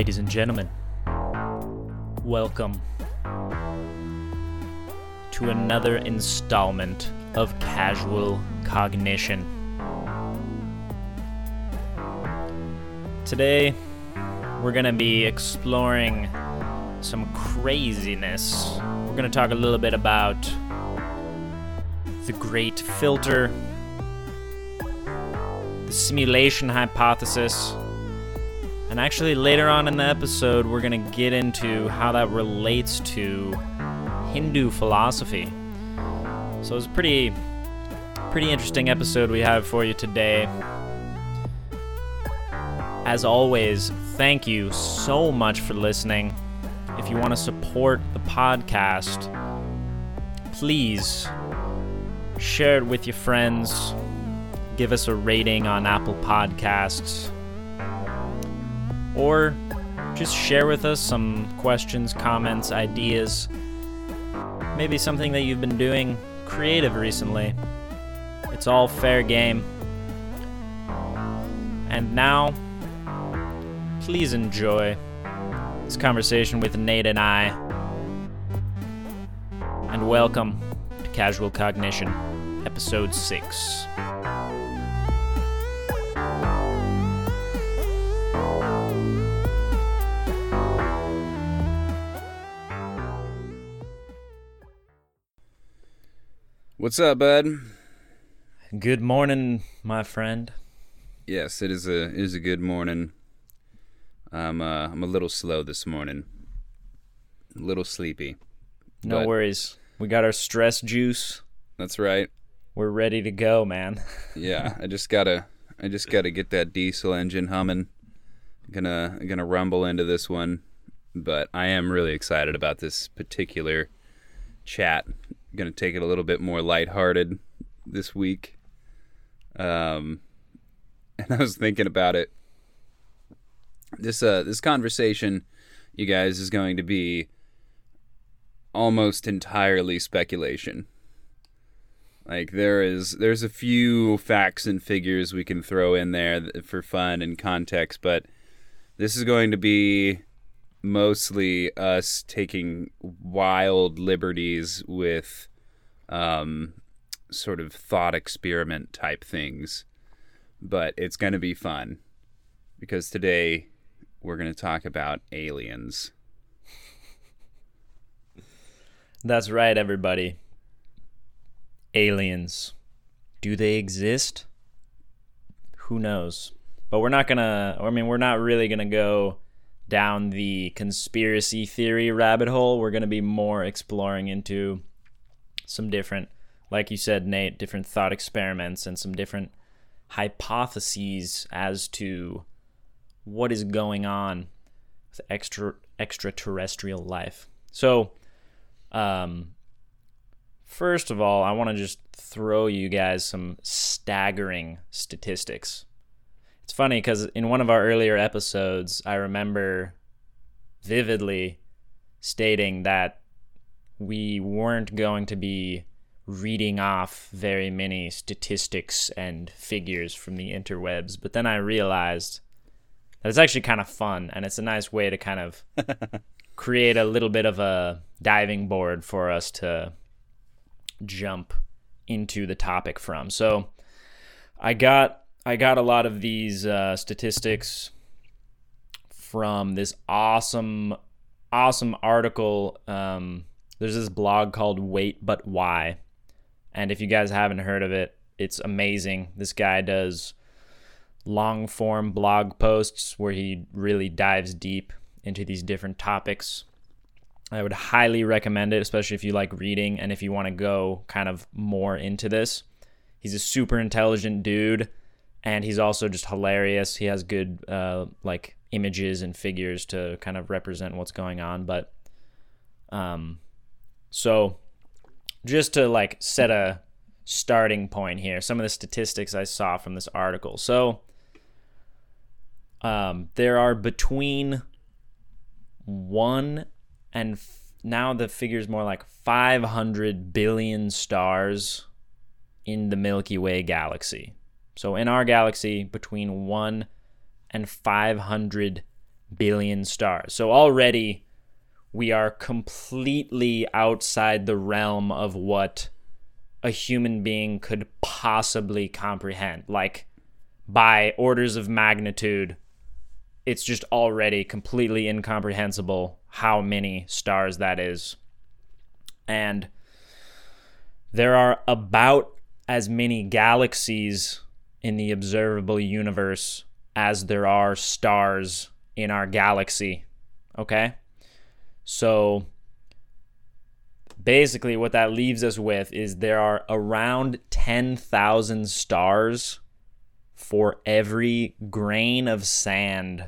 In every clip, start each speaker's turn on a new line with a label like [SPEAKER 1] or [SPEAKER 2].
[SPEAKER 1] Ladies and gentlemen, welcome to another installment of Casual Cognition. Today, we're going to be exploring some craziness. We're going to talk a little bit about the great filter, the simulation hypothesis, and actually, later on in the episode, we're going to get into how that relates to Hindu philosophy. So it's a pretty, pretty interesting episode we have for you today. As always, thank you so much for listening. If you want to support the podcast, please share it with your friends. Give us a rating on Apple Podcasts or just share with us some questions, comments, ideas, maybe something that you've been doing creative recently. It's all fair game. And now, please enjoy this conversation with Nate and I. And welcome to Casual Cognition, Episode 6.
[SPEAKER 2] What's up, bud?
[SPEAKER 1] Good morning, my friend.
[SPEAKER 2] Yes, it is a it is a good morning. I'm uh I'm a little slow this morning. A little sleepy.
[SPEAKER 1] No
[SPEAKER 2] But-
[SPEAKER 1] worries. We got our stress juice.
[SPEAKER 2] That's right.
[SPEAKER 1] We're ready to go, man.
[SPEAKER 2] Yeah, I just gotta I just gotta get that diesel engine humming. Gonna gonna rumble into this one, but I am really excited about this particular chat. Gonna take it a little bit more lighthearted this week. Um, and I was thinking about it. This uh this conversation, you guys, is going to be almost entirely speculation. Like there is there's a few facts and figures we can throw in there for fun and context, but this is going to be mostly us taking wild liberties with um sort of thought experiment type things. But it's going to be fun because today we're going to talk about aliens.
[SPEAKER 1] That's right, everybody. Aliens. Do they exist? Who knows? But we're not gonna, I mean, we're not really gonna go down the conspiracy theory rabbit hole. We're gonna be more exploring into some different, like you said, Nate, different thought experiments and some different hypotheses as to what is going on with extra extraterrestrial life. So, um, first of all, I want to just throw you guys some staggering statistics. It's funny because in one of our earlier episodes, I remember vividly stating that we weren't going to be reading off very many statistics and figures from the interwebs, but then I realized that it's actually kind of fun and it's a nice way to kind of create a little bit of a diving board for us to jump into the topic from. So I got I got a lot of these uh, statistics from this awesome awesome article. Um, there's this blog called Wait But Why, and if you guys haven't heard of it, it's amazing. This guy does long form blog posts where he really dives deep into these different topics. I would highly recommend it, especially if you like reading and if you want to go kind of more into this. He's a super intelligent dude, and he's also just hilarious. He has good uh, like images and figures to kind of represent what's going on. But um, so just to like set a starting point here, some of the statistics I saw from this article. So um, there are between one and f- now the figure's more like 500 billion stars in the Milky Way galaxy. So in our galaxy, between 1 and 500 billion stars. So already we are completely outside the realm of what a human being could possibly comprehend. Like by orders of magnitude, it's just already completely incomprehensible how many stars that is. And there are about as many galaxies in the observable universe as there are stars in our galaxy. Okay? So basically, what that leaves us with is there are around 10,000 stars for every grain of sand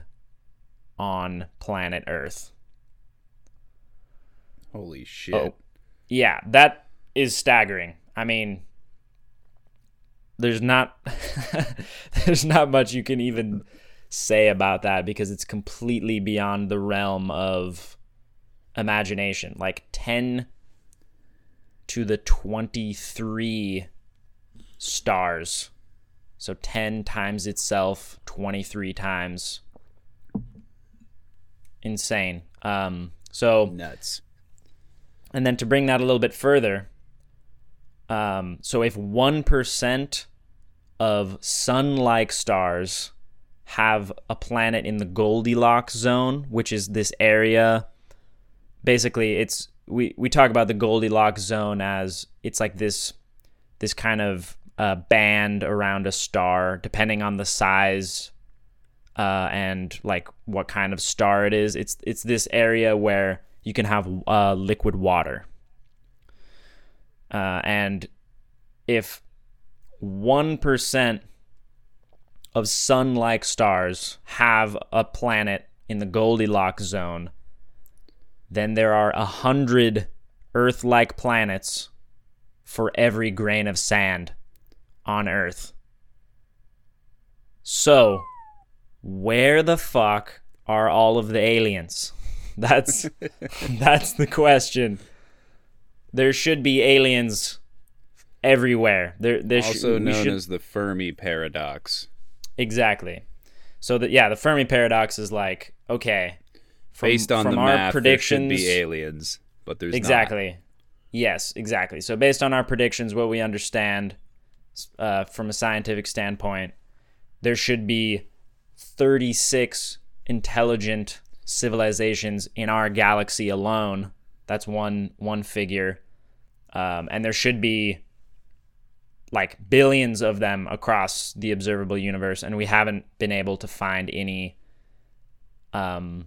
[SPEAKER 1] on planet Earth.
[SPEAKER 2] Holy shit.
[SPEAKER 1] Oh, yeah, that is staggering. I mean, there's not there's not much you can even say about that because it's completely beyond the realm of imagination. Like 10 to the 23 stars. So 10 times itself 23 times. Insane. Um so
[SPEAKER 2] Nuts.
[SPEAKER 1] and then to bring that a little bit further, um, so if 1% of sun like stars have a planet in the Goldilocks zone, which is this area, basically it's we, we talk about the Goldilocks zone as it's like this this kind of uh, band around a star, depending on the size uh, and like what kind of star it is. It's it's this area where you can have uh, liquid water. Uh, and if 1% of sun like stars have a planet in the Goldilocks zone, then there are a hundred Earth like planets for every grain of sand on Earth. So, where the fuck are all of the aliens? That's that's the question. There should be aliens everywhere. There, there
[SPEAKER 2] Also
[SPEAKER 1] we
[SPEAKER 2] known
[SPEAKER 1] should-
[SPEAKER 2] as the Fermi paradox.
[SPEAKER 1] exactly. So that yeah, the Fermi paradox is like okay, from,
[SPEAKER 2] Based on
[SPEAKER 1] from our
[SPEAKER 2] math,
[SPEAKER 1] predictions,
[SPEAKER 2] there should be aliens, but there's not.
[SPEAKER 1] exactly. Yes, exactly. So based on our predictions, what we understand uh, from a scientific standpoint, there should be 36 intelligent civilizations in our galaxy alone. That's one one figure, um, and there should be like billions of them across the observable universe, and we haven't been able to find any, um,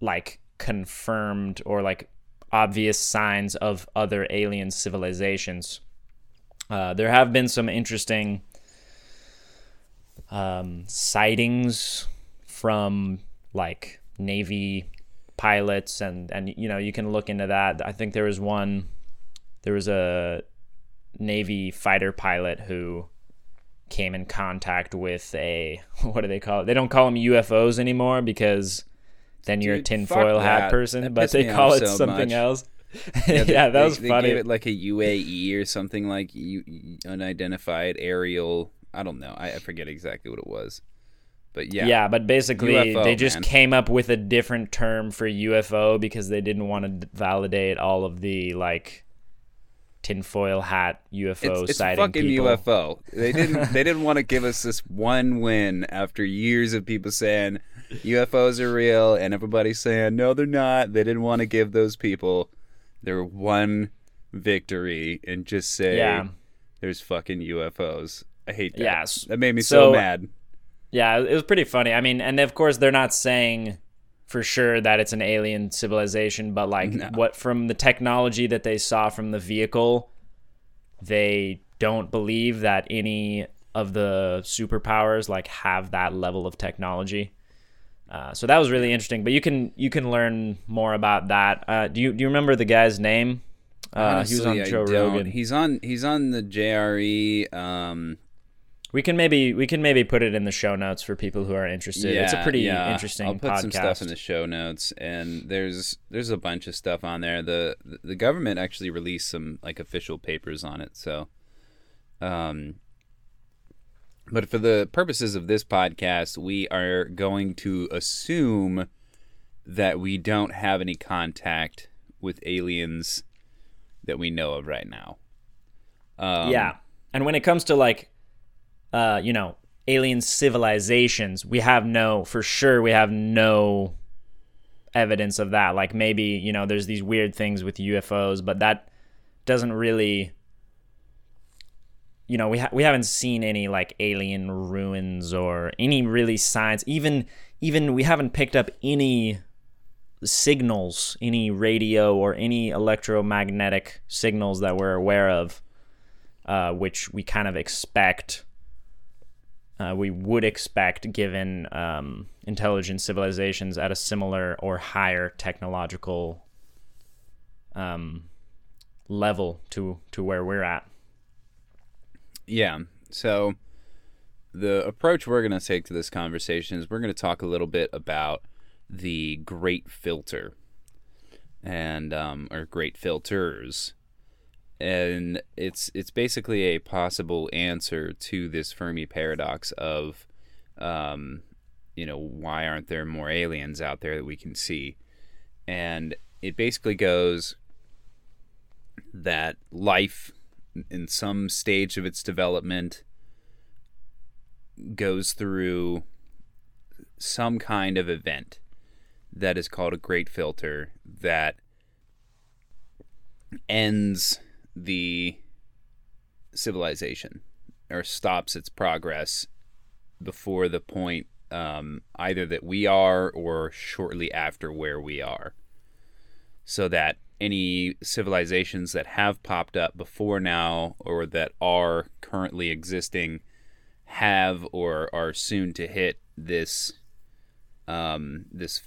[SPEAKER 1] like confirmed or like obvious signs of other alien civilizations. Uh, there have been some interesting um, sightings from like Navy pilots, and and you know you can look into that. I think there was one. There was a Navy fighter pilot who came in contact with a what do they call it? They don't call them UFOs anymore because then you're a
[SPEAKER 2] Dude,
[SPEAKER 1] tinfoil hat person,
[SPEAKER 2] That
[SPEAKER 1] but they call it
[SPEAKER 2] so
[SPEAKER 1] something
[SPEAKER 2] much.
[SPEAKER 1] else.
[SPEAKER 2] Yeah,
[SPEAKER 1] Yeah, that
[SPEAKER 2] they-
[SPEAKER 1] was
[SPEAKER 2] they
[SPEAKER 1] funny.
[SPEAKER 2] gave it like a UAE or something like U- unidentified aerial. I don't know. I, I forget exactly what it was, but yeah,
[SPEAKER 1] Yeah, but basically
[SPEAKER 2] UFO,
[SPEAKER 1] they just
[SPEAKER 2] man.
[SPEAKER 1] came up with a different term for UFO because they didn't want to validate all of the like tinfoil hat UFO
[SPEAKER 2] it's, it's
[SPEAKER 1] sighting
[SPEAKER 2] fucking
[SPEAKER 1] people.
[SPEAKER 2] UFO. They didn't. they didn't want to give us this one win after years of people saying UFOs are real and everybody saying no, they're not. They didn't want to give those people their one victory and just say
[SPEAKER 1] Yeah.
[SPEAKER 2] there's fucking UFOs. I hate that.
[SPEAKER 1] Yes.
[SPEAKER 2] That made me so,
[SPEAKER 1] So-
[SPEAKER 2] mad.
[SPEAKER 1] Yeah, it was pretty funny. I mean, and of course they're not saying for sure that it's an alien civilization, but like
[SPEAKER 2] No.
[SPEAKER 1] what from the technology that they saw from the vehicle, they don't believe that any of the superpowers like have that level of technology. Uh, so that was really interesting. But you can you can learn more about that. Uh, do you do you remember the guy's name? Uh, he was on
[SPEAKER 2] Honestly,
[SPEAKER 1] Joe. Rogan.
[SPEAKER 2] He's on. He's on the JRE. Um,
[SPEAKER 1] We can maybe we can maybe put it in the show notes for people who are interested. Yeah, it's a pretty
[SPEAKER 2] yeah.
[SPEAKER 1] interesting
[SPEAKER 2] I'll put
[SPEAKER 1] podcast.
[SPEAKER 2] some stuff in the show notes, and there's there's a bunch of stuff on there. the The government actually released some like official papers on it. So, um, But for the purposes of this podcast, we are going to assume that we don't have any contact with aliens that we know of right now. Um,
[SPEAKER 1] yeah. And when it comes to like, uh, you know, alien civilizations, we have no, for sure, we have no evidence of that. Like maybe, you know, there's these weird things with UFOs, but that doesn't really you know, we ha- we haven't seen any like alien ruins or any really signs. Even even we haven't picked up any signals, any radio or any electromagnetic signals that we're aware of, uh, which we kind of expect. Uh, we would expect given um, intelligent civilizations at a similar or higher technological um, level to to where we're at.
[SPEAKER 2] Yeah. So the approach we're going to take to this conversation is we're going to talk a little bit about the great filter and um, or great filters and it's it's basically a possible answer to this Fermi paradox of um, you know why aren't there more aliens out there that we can see? And it basically goes that life in some stage of its development goes through some kind of event that is called a great filter that ends the civilization or stops its progress before the point um, either that we are or shortly after where we are so that any civilizations that have popped up before now or that are currently existing have or are soon to hit this um, this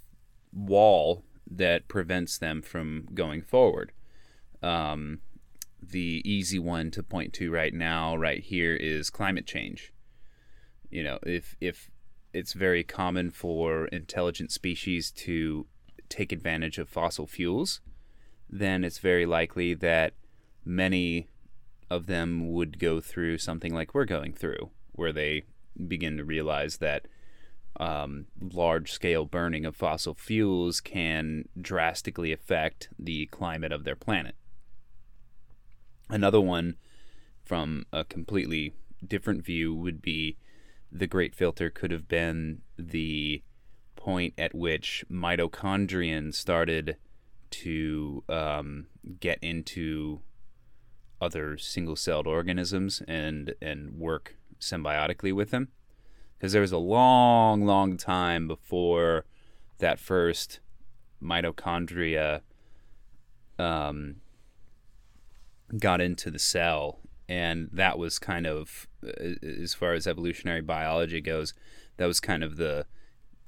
[SPEAKER 2] wall that prevents them from going forward. Um, the easy one to point to right now, right here, is climate change. You know, if if it's very common for intelligent species to take advantage of fossil fuels, then it's very likely that many of them would go through something like we're going through, where they begin to realize that um, large scale burning of fossil fuels can drastically affect the climate of their planet. Another one from a completely different view would be the Great Filter could have been the point at which mitochondrion started to um, get into other single-celled organisms and and work symbiotically with them. Because there was a long long time before that first mitochondria um, got into the cell and that was kind of uh, as far as evolutionary biology goes that was kind of the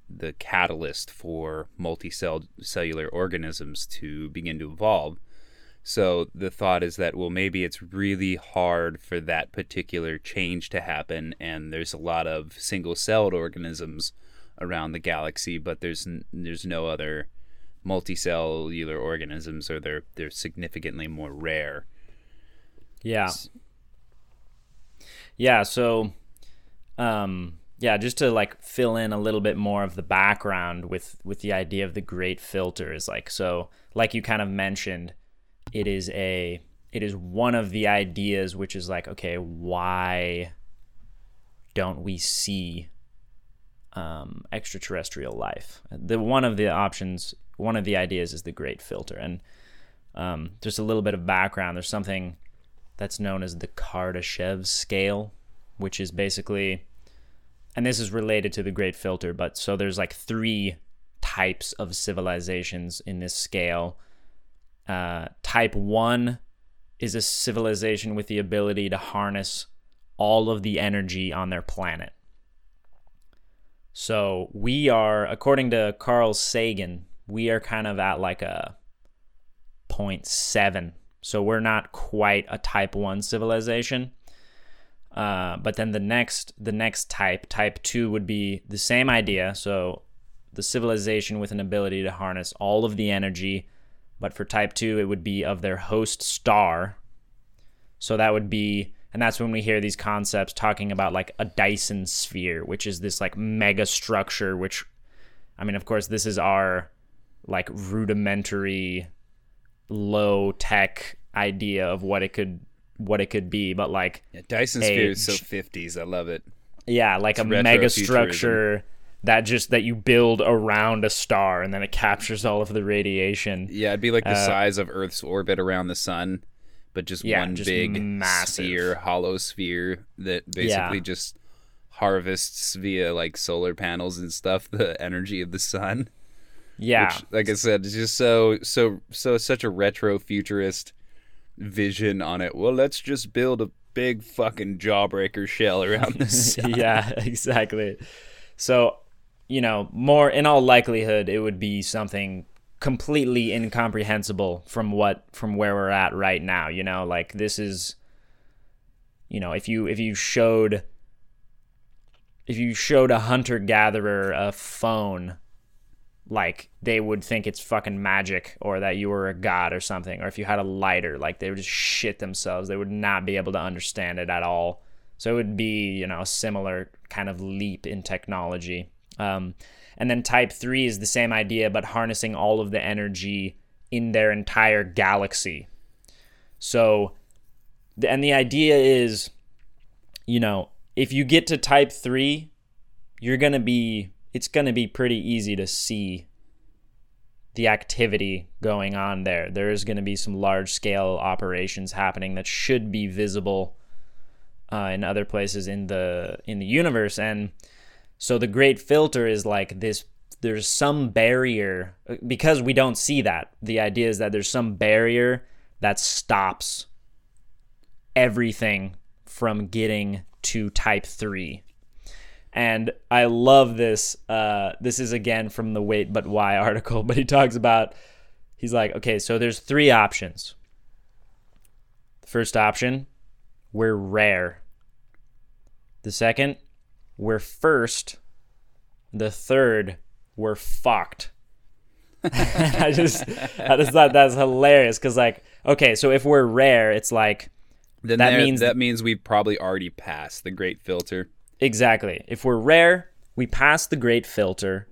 [SPEAKER 2] the catalyst for multicellular organisms to begin to evolve. So the thought is that well maybe it's really hard for that particular change to happen and there's a lot of single-celled organisms around the galaxy but there's there's no other multicellular organisms or they're they're significantly more rare.
[SPEAKER 1] Yeah. Yeah, so um yeah, just to like fill in a little bit more of the background with with the idea of the great filter is like so like you kind of mentioned, it is a it is one of the ideas which is like okay, why don't we see um, extraterrestrial life? The one of the options, one of the ideas is the great filter, and um, just a little bit of background. There's something that's known as the Kardashev scale, which is basically and this is related to the Great Filter, but so there's like three types of civilizations in this scale. Uh, type one is a civilization with the ability to harness all of the energy on their planet. So we are, according to Carl Sagan, we are kind of at like a 0.7. So we're not quite a type 1 civilization. Uh, but then the next the next type, type two, would be the same idea. So the civilization with an ability to harness all of the energy, but for type two, it would be of their host star. So that would be, And that's when we hear these concepts talking about like a Dyson sphere, which is this like mega structure, which, I mean, of course, this is our like rudimentary, low tech idea of what it could what it could be, but like
[SPEAKER 2] Yeah, Dyson Sphere is so 50s. I love it.
[SPEAKER 1] yeah, like a mega structure that just that you build around a star and then it captures all of the radiation.
[SPEAKER 2] Yeah, it'd be like the
[SPEAKER 1] Uh,
[SPEAKER 2] size of Earth's orbit around the sun, but just
[SPEAKER 1] Yeah,
[SPEAKER 2] one
[SPEAKER 1] just
[SPEAKER 2] big
[SPEAKER 1] massive.
[SPEAKER 2] sphere, hollow sphere that basically
[SPEAKER 1] Yeah.
[SPEAKER 2] just harvests via like solar panels and stuff the energy of the sun.
[SPEAKER 1] Yeah.
[SPEAKER 2] Which, like I said, it's just so so so such a retro futurist vision on it. Well, let's just build a big fucking jawbreaker shell around this.
[SPEAKER 1] yeah, exactly. So, you know, more in all likelihood, it would be something completely incomprehensible from what from where we're at right now. You know, like this is, you know, if you if you showed if you showed a hunter gatherer a phone like they would think it's fucking magic or that you were a god or something or if you had a lighter like they would just shit themselves. They would not be able to understand it at all. So it would be you know a similar kind of leap in technology. Um, and then type 3 is the same idea but harnessing all of the energy in their entire galaxy. So and the idea is you know if you get to type 3 you're going to be it's going to be pretty easy to see the activity going on there. There is going to be some large scale operations happening that should be visible uh, in other places in the in the universe, and so the Great Filter is like this. There's some barrier because we don't see that. The idea is that there's some barrier that stops everything from getting to Type Three and I love this. Uh, this is again from the Wait But Why article, but he talks about. He's like, okay, so there's three options. The first option, we're rare. The second, we're first. The third, we're fucked. I just, I just thought that's hilarious because, like, okay, so if we're rare, it's like
[SPEAKER 2] Then
[SPEAKER 1] That
[SPEAKER 2] there-
[SPEAKER 1] means-
[SPEAKER 2] that means we've probably already passed the great filter.
[SPEAKER 1] Exactly. If we're rare, we pass the great filter,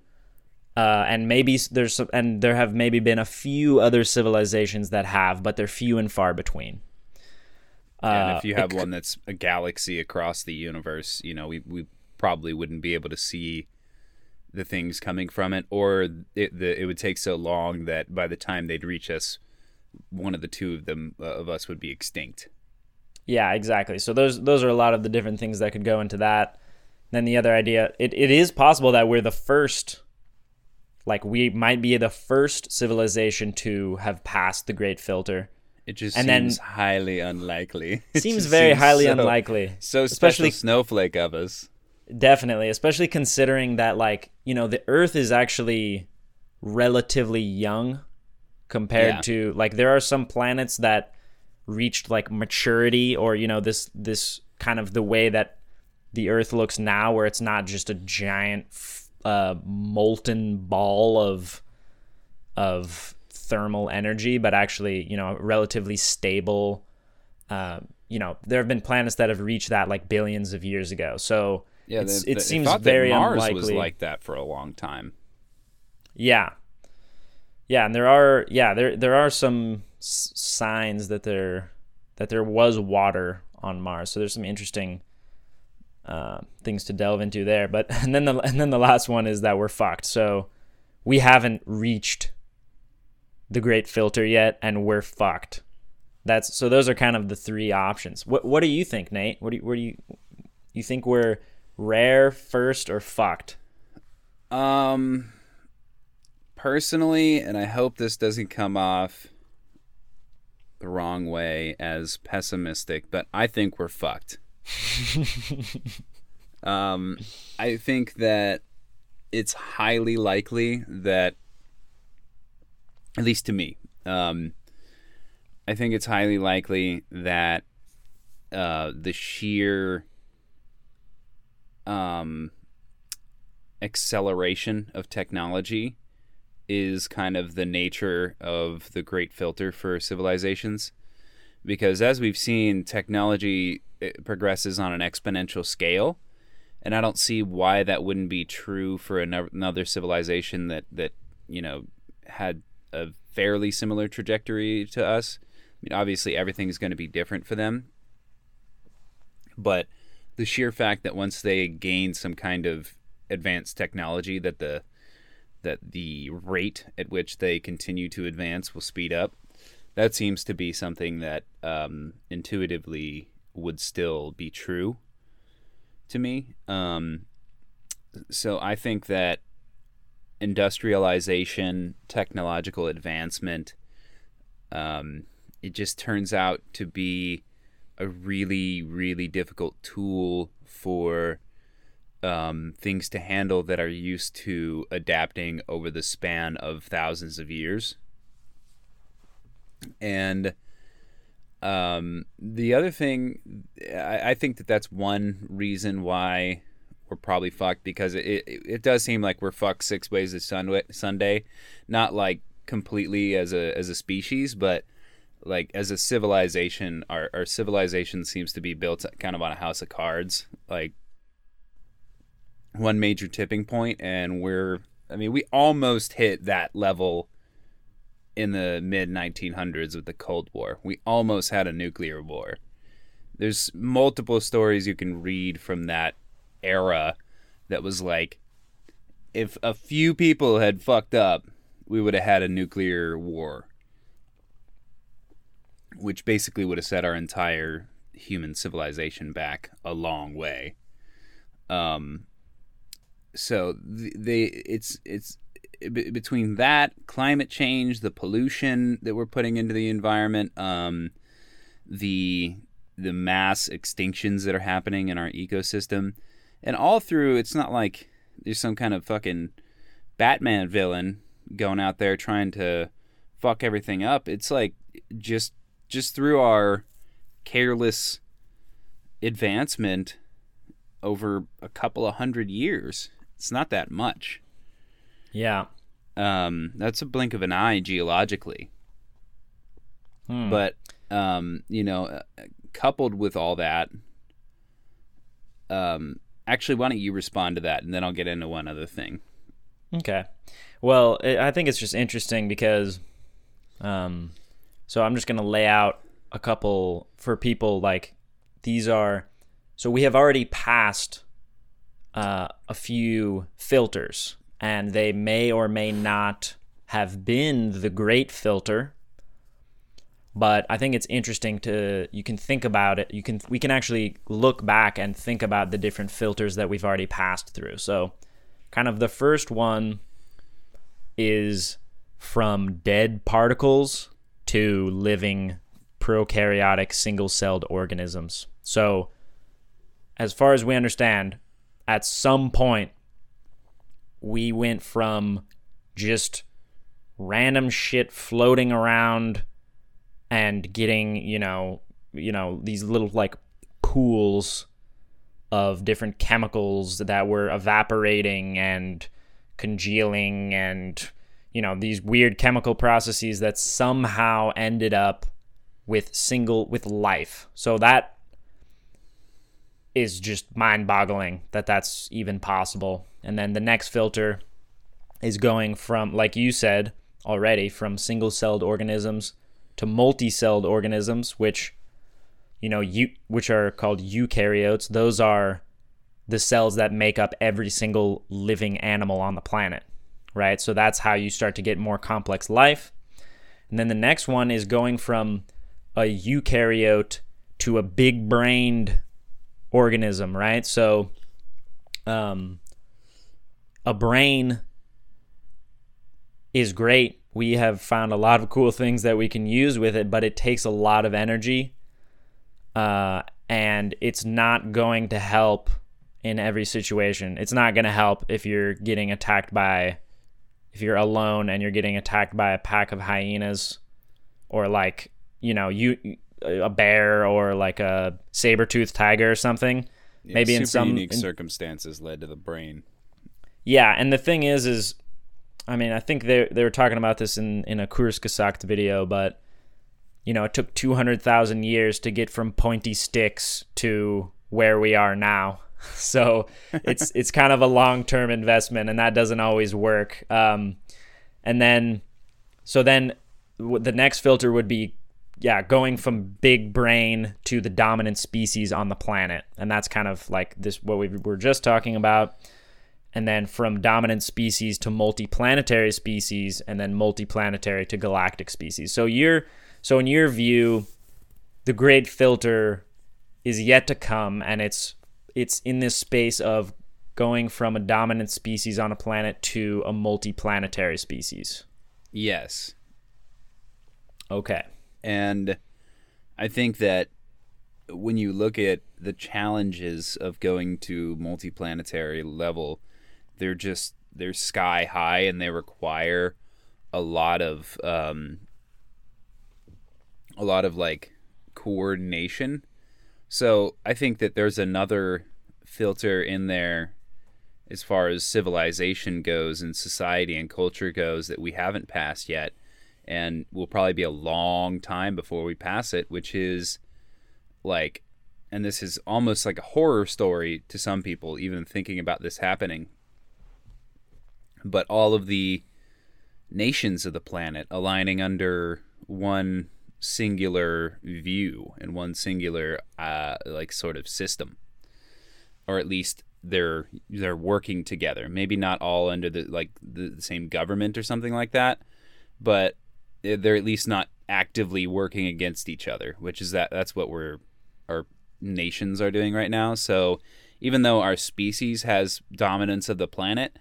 [SPEAKER 1] uh, and maybe there's some, and there have maybe been a few other civilizations that have, but they're few and far between.
[SPEAKER 2] and
[SPEAKER 1] Uh,
[SPEAKER 2] if you have one that's a galaxy across the universe, you know, we, we probably wouldn't be able to see the things coming from it, or it, the, it would take so long that by the time they'd reach us, one of the two of them uh, of us would be extinct.
[SPEAKER 1] Yeah, exactly. So those those are a lot of the different things that could go into that. Then the other idea, it, it is possible that we're the first, like we might be the first civilization to have passed the great filter.
[SPEAKER 2] It just
[SPEAKER 1] And then-
[SPEAKER 2] seems highly unlikely. It
[SPEAKER 1] Seems very
[SPEAKER 2] seems
[SPEAKER 1] highly
[SPEAKER 2] so-
[SPEAKER 1] unlikely.
[SPEAKER 2] So
[SPEAKER 1] Especially-
[SPEAKER 2] especially snowflake of us.
[SPEAKER 1] Definitely, especially considering that like, you know, the earth is actually relatively young compared
[SPEAKER 2] Yeah.
[SPEAKER 1] to like there are some planets that reached like maturity or you know this this kind of the way that the earth looks now where it's not just a giant uh, molten ball of of thermal energy but actually you know relatively stable uh, you know there have been planets that have reached that like billions of years ago so
[SPEAKER 2] Yeah,
[SPEAKER 1] it's,
[SPEAKER 2] they-
[SPEAKER 1] it seems
[SPEAKER 2] thought that
[SPEAKER 1] very
[SPEAKER 2] Mars
[SPEAKER 1] unlikely
[SPEAKER 2] was like that for a long time.
[SPEAKER 1] yeah. Yeah, and there are yeah, there there are some s- signs that there that there was water on Mars. So there's some interesting uh, things to delve into there. But and then the and then the last one is that we're fucked. So we haven't reached the great filter yet and we're fucked. That's so those are kind of the three options. What what do you think, Nate? What do you where do you you think we're rare first or fucked?
[SPEAKER 2] Um, personally, and I hope this doesn't come off the wrong way as pessimistic, but I think we're fucked. um, I think that it's highly likely that, at least to me, um, I think it's highly likely that uh, the sheer um, acceleration of technology is kind of the nature of the great filter for civilizations because as we've seen, technology eh, progresses on an exponential scale, and I don't see why that wouldn't be true for another civilization that that you know had a fairly similar trajectory to us. I mean, obviously, everything's going to be different for them, but the sheer fact that once they gain some kind of advanced technology, that the that the rate at which they continue to advance will speed up. That seems to be something that um, intuitively would still be true to me. Um, so I think that industrialization, technological advancement, um, it just turns out to be a really, really difficult tool for um, things to handle that are used to adapting over the span of thousands of years. And um, the other thing, I, I, think that that's one reason why we're probably fucked because it, it, it does seem like we're fucked six ways to Sunday, not like completely as a as a species, but like as a civilization, our our civilization seems to be built kind of on a house of cards. Like one major tipping point, and we're I mean we almost hit that level in the mid 1900s with the Cold War. We almost had a nuclear war. There's multiple stories you can read from that era that was like if a few people had fucked up, we would have had a nuclear war, which basically would have set our entire human civilization back a long way. Um, so they it's it's between that climate change, the pollution that we're putting into the environment, um, the the mass extinctions that are happening in our ecosystem, and all through, it's not like there's some kind of fucking Batman villain going out there trying to fuck everything up. It's like just just through our careless advancement over a couple of hundred years it's not that much.
[SPEAKER 1] Yeah.
[SPEAKER 2] Um, that's a blink of an eye geologically. Hmm. But um, you know, uh, coupled with all that, um, actually, why don't you respond to that, and then I'll get into one other thing.
[SPEAKER 1] Okay. Well, I think it's just interesting because, um, so I'm just gonna lay out a couple for people like these are. So we have already passed uh, a few filters, and they may or may not have been the great filter. But I think it's interesting to you can think about it. You can we can actually look back and think about the different filters that we've already passed through. So, kind of the first one is from dead particles to living prokaryotic single-celled organisms. So, as far as we understand, at some point we went from just random shit floating around and getting, you know, you know, these little like pools of different chemicals that were evaporating and congealing and you know these weird chemical processes that somehow ended up with single with life. So that is just mind boggling that that's even possible. And then the next filter is going from, like you said already, from single celled organisms to multi celled organisms, which, you know, you, which are called eukaryotes. Those are the cells that make up every single living animal on the planet, right? So that's how you start to get more complex life. And then the next one is going from a eukaryote to a big brained organism, right? So, um, a brain is great. We have found a lot of cool things that we can use with it, but it takes a lot of energy. Uh, and it's not going to help in every situation. It's not going to help if you're getting attacked by, if you're alone and you're getting attacked by a pack of hyenas or like, you know, you a bear or like a saber-toothed tiger or something.
[SPEAKER 2] Yeah, Maybe in some unique in, circumstances led to the brain.
[SPEAKER 1] Yeah, and the thing is, is I mean, I think they they were talking about this in in a Kurzgesagt video, but you know, it took 200,000 years to get from pointy sticks to where we are now. So it's it's kind of a long-term investment and that doesn't always work. Um, and then so then the next filter would be yeah, going from big brain to the dominant species on the planet. And that's kind of like this what we were just talking about. And then from dominant species to multiplanetary species and then multiplanetary to galactic species. So you're so in your view, the great filter is yet to come and it's it's in this space of going from a dominant species on a planet to a multiplanetary species.
[SPEAKER 2] Yes.
[SPEAKER 1] Okay.
[SPEAKER 2] And I think that when you look at the challenges of going to multiplanetary level, they're just they're sky high and they require a lot of um, a lot of like coordination. So I think that there's another filter in there as far as civilization goes and society and culture goes that we haven't passed yet and will probably be a long time before we pass it, which is like, and this is almost like a horror story to some people, even thinking about this happening. But all of the nations of the planet aligning under one singular view and one singular, uh, like, sort of system, or at least they're they're working together. Maybe not all under the like the, the same government or something like that, but Eh, they're at least not actively working against each other, which is that that's what we're our nations are doing right now. So even though our species has dominance of the planet,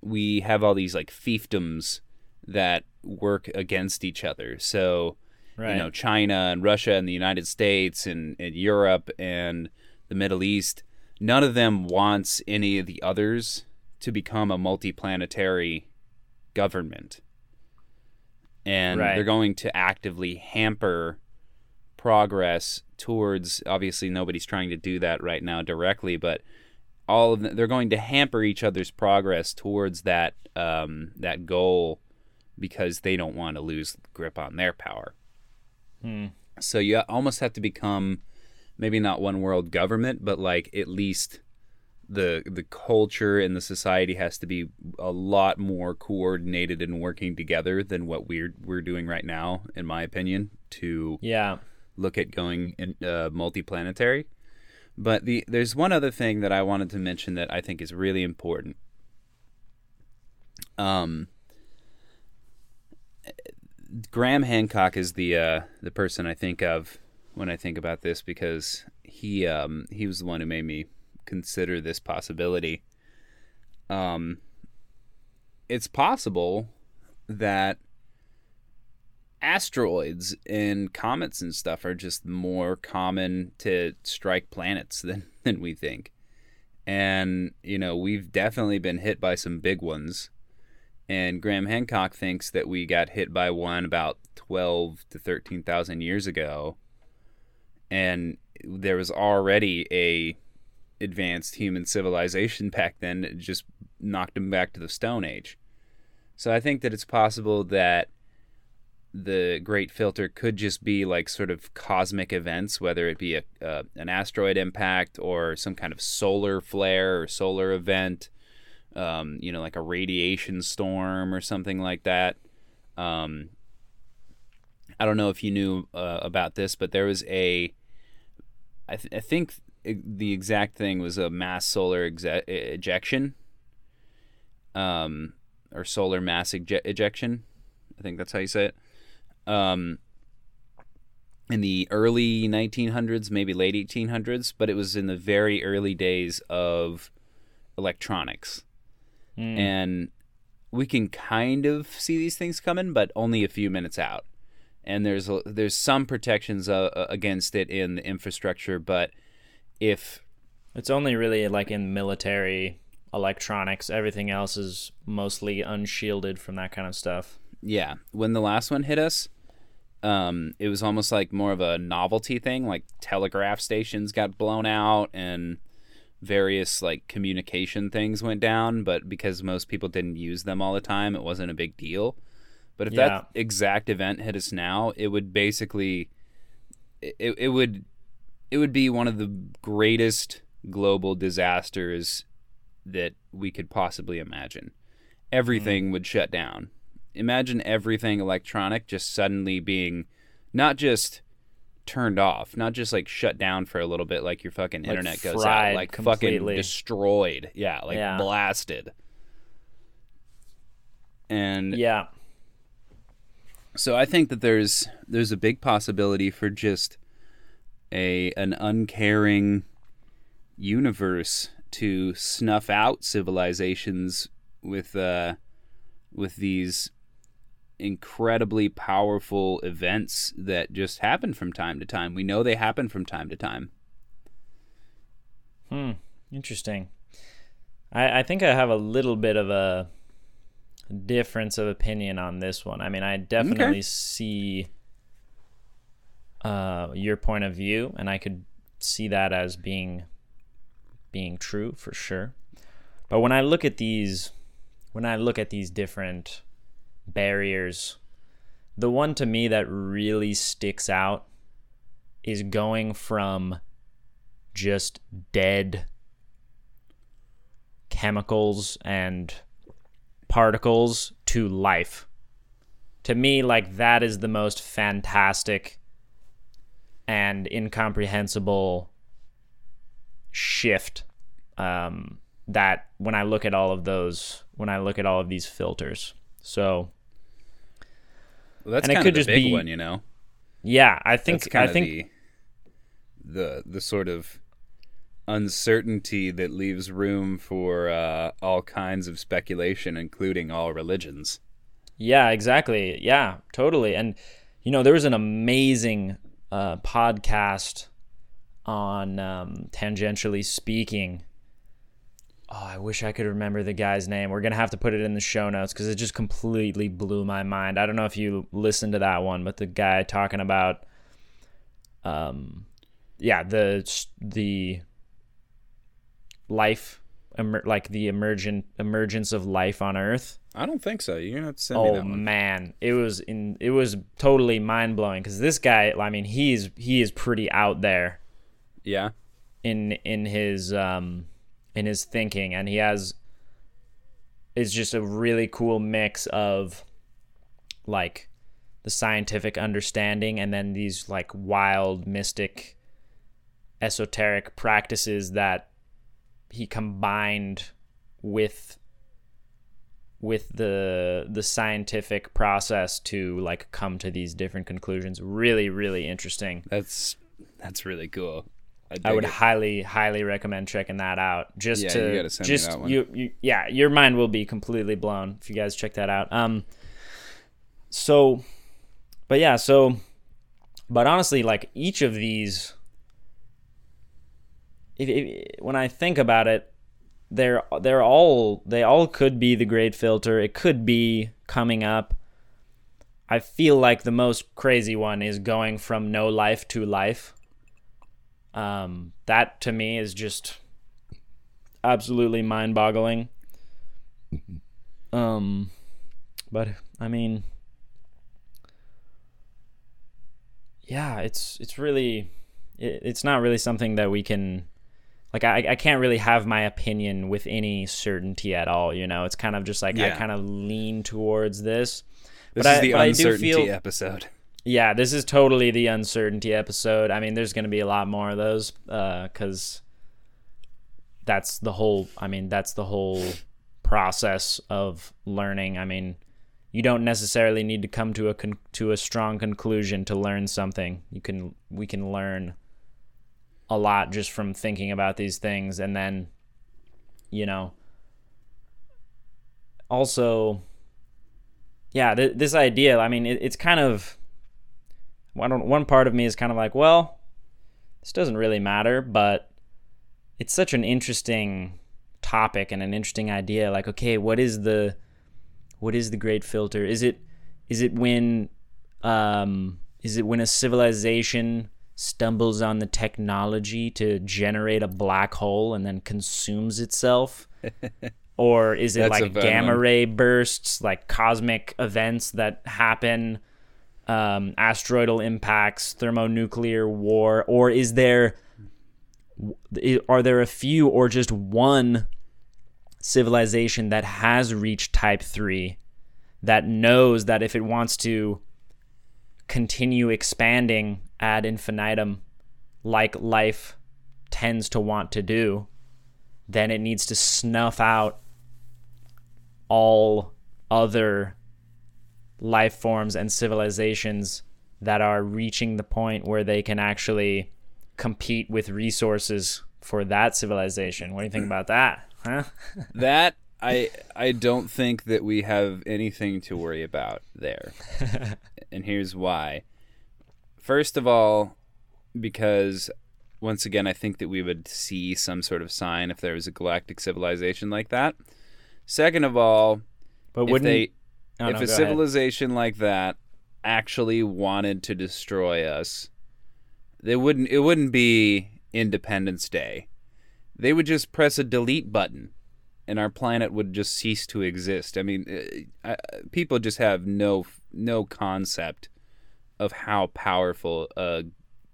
[SPEAKER 2] we have all these like fiefdoms that work against each other. So right. you know, China and Russia and the United States and, and Europe and the Middle East, none of them wants any of the others to become a multi planetary government and right. they're going to actively hamper progress towards obviously nobody's trying to do that right now directly but all of them, they're going to hamper each other's progress towards that um, that goal because they don't want to lose grip on their power hmm. so you almost have to become maybe not one world government but like at least the the culture and the society has to be a lot more coordinated and working together than what we're we're doing right now, in my opinion. To
[SPEAKER 1] yeah,
[SPEAKER 2] look at going in, uh, multiplanetary. But the there's one other thing that I wanted to mention that I think is really important. Um, Graham Hancock is the uh, the person I think of when I think about this because he um, he was the one who made me consider this possibility. Um, it's possible that asteroids and comets and stuff are just more common to strike planets than, than we think. And, you know, we've definitely been hit by some big ones. And Graham Hancock thinks that we got hit by one about 12 to 13,000 years ago. And there was already a advanced human civilization back then. It just knocked them back to the Stone Age. So I think that it's possible that the Great Filter could just be like sort of cosmic events, whether it be a, uh, an asteroid impact or some kind of solar flare or solar event, um, you know, like a radiation storm or something like that. Um, I don't know if you knew uh, about this, but there was a, I, th- I think the exact thing was a mass solar exe- ejection, um, or solar mass eje- ejection. I think that's how you say it. Um, in the early 1900s, maybe late 1800s, but it was in the very early days of electronics. Mm. And we can kind of see these things coming, but only a few minutes out. And there's a, there's some protections uh, against it in the infrastructure, but if
[SPEAKER 1] it's only really like in military electronics, everything else is mostly unshielded from that kind of stuff.
[SPEAKER 2] Yeah, when the last one hit us, um, it was almost like more of a novelty thing. Like telegraph stations got blown out and various like communication things went down, but because most people didn't use them all the time, it wasn't a big deal. But if
[SPEAKER 1] Yeah.
[SPEAKER 2] that exact event hit us now, it would basically it, it would it would be one of the greatest global disasters that we could possibly imagine. Everything mm. would shut down. Imagine everything electronic just suddenly being not just turned off, not just like shut down for a little bit like your fucking
[SPEAKER 1] Like
[SPEAKER 2] internet goes out, like
[SPEAKER 1] completely.
[SPEAKER 2] fucking destroyed. Yeah, like
[SPEAKER 1] Yeah.
[SPEAKER 2] blasted. And
[SPEAKER 1] Yeah.
[SPEAKER 2] so I think that there's there's a big possibility for just a an uncaring universe to snuff out civilizations with uh with these incredibly powerful events that just happen from time to time. We know they happen from time to time.
[SPEAKER 1] Hmm. Interesting. I, I think I have a little bit of a difference of opinion on this one. I mean, I definitely see uh, your point of view, and I could see that as being being true for sure. But when I look at these, when I look at these different barriers, the one to me that really sticks out is going from just dead chemicals and particles to life. To me, like that is the most fantastic and incomprehensible shift um, that when I look at all of those, when I look at all of these filters. So
[SPEAKER 2] Well, that's
[SPEAKER 1] And it could
[SPEAKER 2] of the
[SPEAKER 1] just
[SPEAKER 2] big
[SPEAKER 1] be-
[SPEAKER 2] one, you know.
[SPEAKER 1] yeah, I
[SPEAKER 2] That's
[SPEAKER 1] think
[SPEAKER 2] kind
[SPEAKER 1] I
[SPEAKER 2] of
[SPEAKER 1] think
[SPEAKER 2] the, the the sort of uncertainty that leaves room for uh, all kinds of speculation, including all religions.
[SPEAKER 1] Yeah, exactly. Yeah, totally. And you know, there was an amazing uh, podcast on um, tangentially speaking. Oh, I wish I could remember the guy's name. We're gonna have to put it in the show notes because it just completely blew my mind. I don't know if you listened to that one, but the guy talking about, um, yeah, the the life, emer- like the emergent emergence of life on Earth.
[SPEAKER 2] I don't think so. You're to send me
[SPEAKER 1] Oh man, it was in it was totally mind blowing because this guy, I mean, he's he is pretty out there
[SPEAKER 2] Yeah.
[SPEAKER 1] in in his um in his thinking, and he has is just a really cool mix of like the scientific understanding and then these like wild mystic esoteric practices that he combined with with the the scientific process to like come to these different conclusions really really interesting
[SPEAKER 2] That's that's really cool.
[SPEAKER 1] I
[SPEAKER 2] dig
[SPEAKER 1] would
[SPEAKER 2] it.
[SPEAKER 1] highly, highly recommend checking that out. Just
[SPEAKER 2] Yeah,
[SPEAKER 1] to
[SPEAKER 2] you gotta send me
[SPEAKER 1] just
[SPEAKER 2] that one.
[SPEAKER 1] you, you, yeah, your mind will be completely blown if you guys check that out. Um, so, but yeah, so, but honestly, like each of these, if, if, when I think about it, they're they're all they all could be the great filter. It could be coming up. I feel like the most crazy one is going from no life to life. Um, that to me is just absolutely mind-boggling. Um, but I mean, yeah, it's it's really it, it's not really something that we can like I, I can't really have my opinion with any certainty at all you know it's kind of just like i kind of lean towards this
[SPEAKER 2] This
[SPEAKER 1] but
[SPEAKER 2] is
[SPEAKER 1] I-
[SPEAKER 2] the uncertainty
[SPEAKER 1] feel-
[SPEAKER 2] episode.
[SPEAKER 1] yeah, this is totally the uncertainty episode. I mean, there's going to be a lot more of those uh, because that's the whole. I mean, that's the whole process of learning. I mean, you don't necessarily need to come to a con- to a strong conclusion to learn something. You can we can learn a lot just from thinking about these things, and then, you know, also yeah, th- this idea. I mean, it, it's kind of one one part of me is kind of like, well, this doesn't really matter, but it's such an interesting topic and an interesting idea. Like, okay, what is the what is the great filter? Is it is it when um is it when a civilization stumbles on the technology to generate a black hole and then consumes itself? or is it like gamma ray bursts, like cosmic events that happen, um, asteroidal impacts, thermonuclear war, or is there are there a few or just one civilization that has reached type 3 that knows that if it wants to continue expanding ad infinitum like life tends to want to do then it needs to snuff out all other life forms and civilizations that are reaching the point where they can actually compete with resources for that civilization. What do you think about that? Huh?
[SPEAKER 2] That I I don't think that we have anything to worry about there. and here's why. First of all, because once again I think that we would see some sort of sign if there was a galactic civilization like that. Second of all,
[SPEAKER 1] But
[SPEAKER 2] if
[SPEAKER 1] wouldn't
[SPEAKER 2] they
[SPEAKER 1] oh,
[SPEAKER 2] if
[SPEAKER 1] no,
[SPEAKER 2] a
[SPEAKER 1] go ahead.
[SPEAKER 2] civilization like that actually wanted to destroy us, they wouldn't. It wouldn't be Independence Day. They would just press a delete button, and our planet would just cease to exist. I mean, uh, uh, people just have no no concept of how powerful a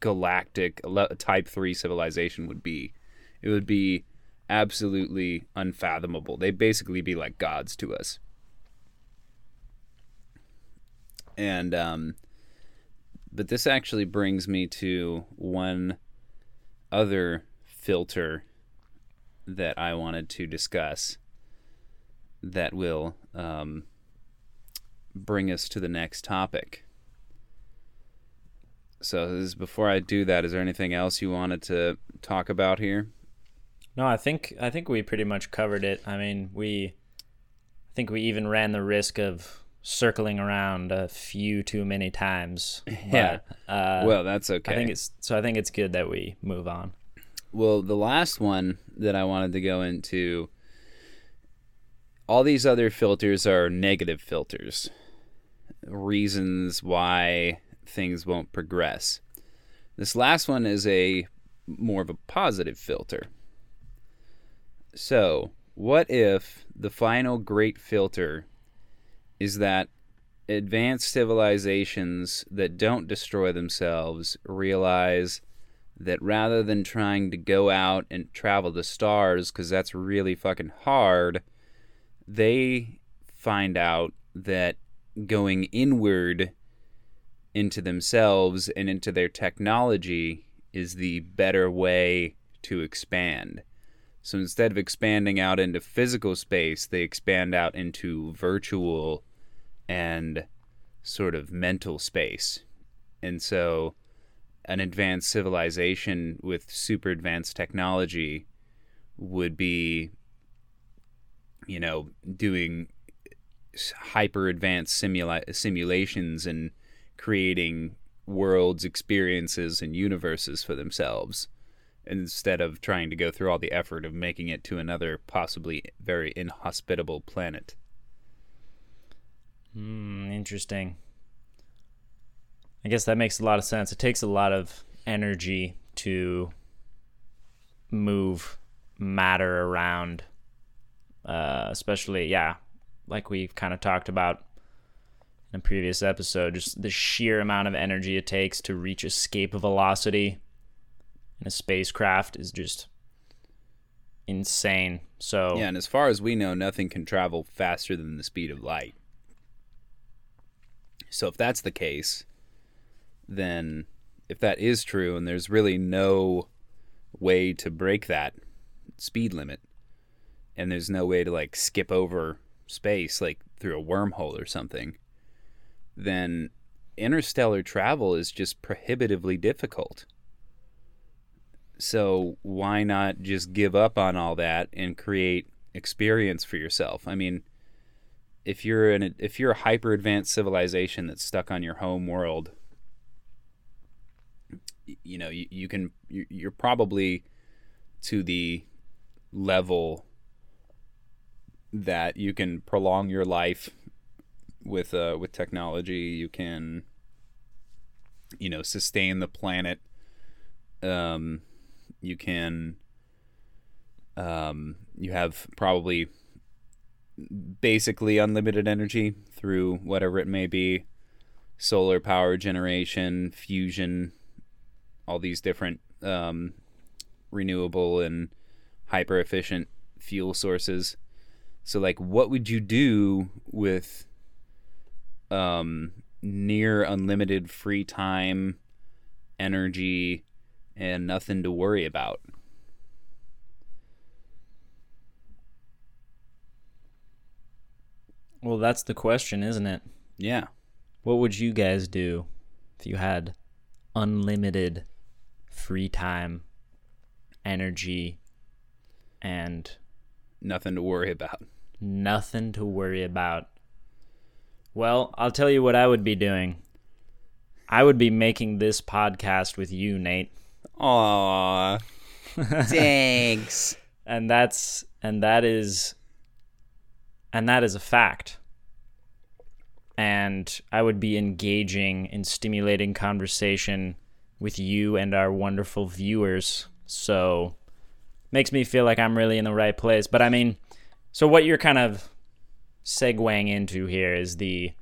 [SPEAKER 2] galactic Type Three civilization would be. It would be absolutely unfathomable. They'd basically be like gods to us. and um, but this actually brings me to one other filter that I wanted to discuss that will um, bring us to the next topic. So, this is, before I do that, is there anything else you wanted to talk about here?
[SPEAKER 1] No, I think I think we pretty much covered it. I mean, we I think we even ran the risk of circling around a few too many times.
[SPEAKER 2] Yeah.
[SPEAKER 1] Uh,
[SPEAKER 2] well, that's okay.
[SPEAKER 1] I think it's so. I think it's good that we move on.
[SPEAKER 2] Well, the last one that I wanted to go into, all these other filters are negative filters, reasons why things won't progress. This last one is a more of a positive filter. So, what if the final great filter is that advanced civilizations that don't destroy themselves realize that rather than trying to go out and travel the stars because that's really fucking hard, they find out that going inward into themselves and into their technology is the better way to expand. So instead of expanding out into physical space, they expand out into virtual and sort of mental space. And so an advanced civilization with super advanced technology would be you know doing hyper advanced simula- simulations and creating worlds experiences and universes for themselves instead of trying to go through all the effort of making it to another possibly very inhospitable planet
[SPEAKER 1] Hmm, interesting. I guess that makes a lot of sense. It takes a lot of energy to move matter around, uh, especially, yeah, like we've kind of talked about in a previous episode, just the sheer amount of energy it takes to reach escape velocity in a spacecraft is just insane. So,
[SPEAKER 2] yeah and as far as we know nothing can travel faster than the speed of light so if that's the case then if that is true and there's really no way to break that speed limit and there's no way to like skip over space like through a wormhole or something then interstellar travel is just prohibitively difficult. So why not just give up on all that and create experience for yourself? I mean if you're an if you're a hyper advanced civilization that's stuck on your home world you know you, you can you- you're probably to the level that you can prolong your life with uh with technology. You can you know sustain the planet. Um you can um you have probably basically unlimited energy through whatever it may be. Solar power generation, fusion, all these different um, renewable and hyper efficient fuel sources. So, like, what would you do with um, near unlimited free time, energy, and nothing to worry about?
[SPEAKER 1] Well, that's the question, isn't it?
[SPEAKER 2] Yeah.
[SPEAKER 1] What would you guys do if you had unlimited free time, energy, and
[SPEAKER 2] Nothing to worry about.
[SPEAKER 1] nothing to worry about? Well, I'll tell you what I would be doing. I would be making this podcast with you, Nate.
[SPEAKER 2] Aww. Thanks.
[SPEAKER 1] And that's and that is and that is a fact. And I would be engaging in stimulating conversation with you and our wonderful viewers. So makes me feel like I'm really in the right place. But I mean, so what you're kind of segueing into here is the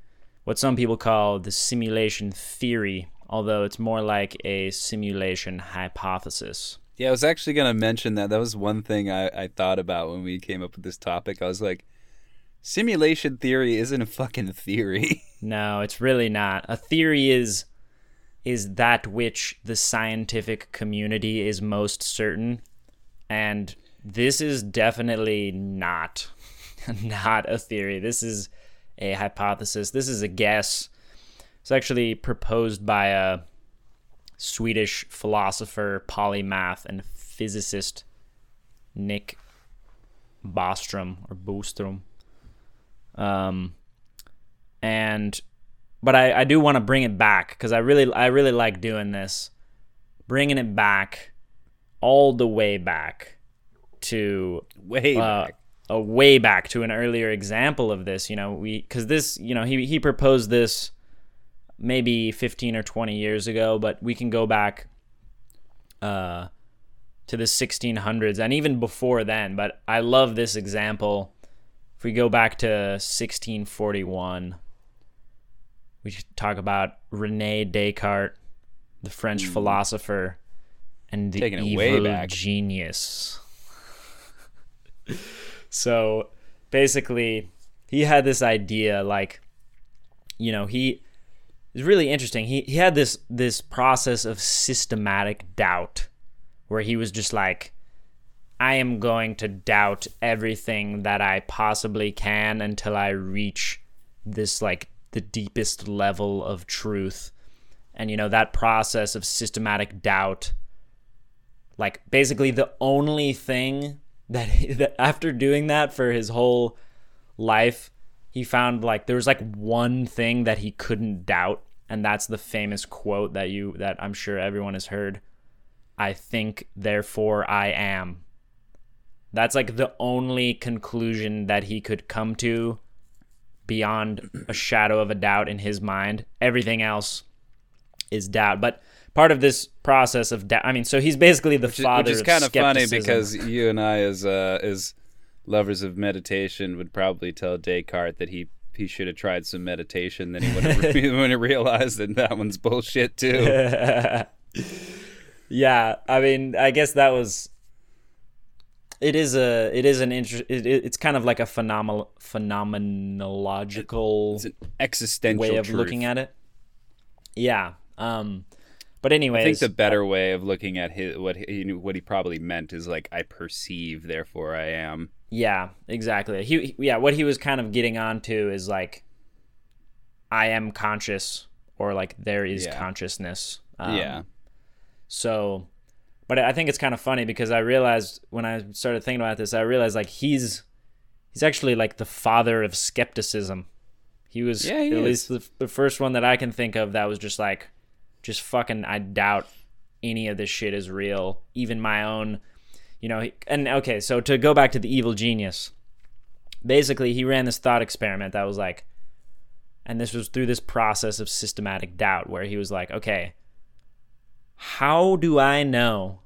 [SPEAKER 1] what some people call the simulation theory, although it's more like a simulation hypothesis.
[SPEAKER 2] Yeah, I was actually going to mention that. That was one thing I, I thought about when we came up with this topic. I was like, simulation theory isn't a fucking theory.
[SPEAKER 1] No, it's really not. A theory is is that which the scientific community is most certain, and this is definitely not not a theory. This is a hypothesis. This is a guess. It's actually proposed by a Swedish philosopher, polymath, and physicist Nick Bostrom or Bostrom. Um, and but I, I do want to bring it back because I really I really like doing this, bringing it back, all the way back to
[SPEAKER 2] Way
[SPEAKER 1] uh,
[SPEAKER 2] back.
[SPEAKER 1] a way back to an earlier example of this. You know, we because this you know he he proposed this maybe 15 or 20 years ago, but we can go back uh, to the 1600s and even before then. But I love this example. If we go back to 1641, we should talk about Rene Descartes, the French hmm. philosopher, and the
[SPEAKER 2] Taking
[SPEAKER 1] evil
[SPEAKER 2] way back.
[SPEAKER 1] genius. so basically, he had this idea like, you know, he it's really interesting. He he had this this process of systematic doubt where he was just like I am going to doubt everything that I possibly can until I reach this like the deepest level of truth. And you know that process of systematic doubt like basically the only thing that, that after doing that for his whole life he found like there was like one thing that he couldn't doubt. And that's the famous quote that you that I'm sure everyone has heard. I think therefore I am. That's like the only conclusion that he could come to beyond a shadow of a doubt in his mind everything else is doubt but part of this process of doubt I mean so he's basically the
[SPEAKER 2] Which is,
[SPEAKER 1] father
[SPEAKER 2] which is kind of funny because you and I, as uh, as lovers of meditation, would probably tell Descartes that he he should have tried some meditation. Then he would have, would have realized that that one's bullshit too.
[SPEAKER 1] yeah i mean i guess that was it is a it is an interest it, it- it's kind of like a phenomenal phenomenological
[SPEAKER 2] It's an existential
[SPEAKER 1] way of
[SPEAKER 2] truth.
[SPEAKER 1] looking at it yeah um but anyways
[SPEAKER 2] I think the better way of looking at his what he what he probably meant is like I perceive, therefore I am.
[SPEAKER 1] Yeah, exactly. He, he- yeah, what he was kind of getting onto is like I am conscious or like there is
[SPEAKER 2] Yeah.
[SPEAKER 1] consciousness. Um,
[SPEAKER 2] yeah,
[SPEAKER 1] So but I think it's kind of funny because I realized when I started thinking about this, I realized like he's he's actually like the father of skepticism. He was
[SPEAKER 2] Yeah, he
[SPEAKER 1] at
[SPEAKER 2] is.
[SPEAKER 1] least the, the first one that I can think of that was just like just fucking I doubt any of this shit is real, even my own you know, and okay, so to go back to the evil genius, basically he ran this thought experiment that was like, and this was through this process of systematic doubt where he was like, okay, how do I know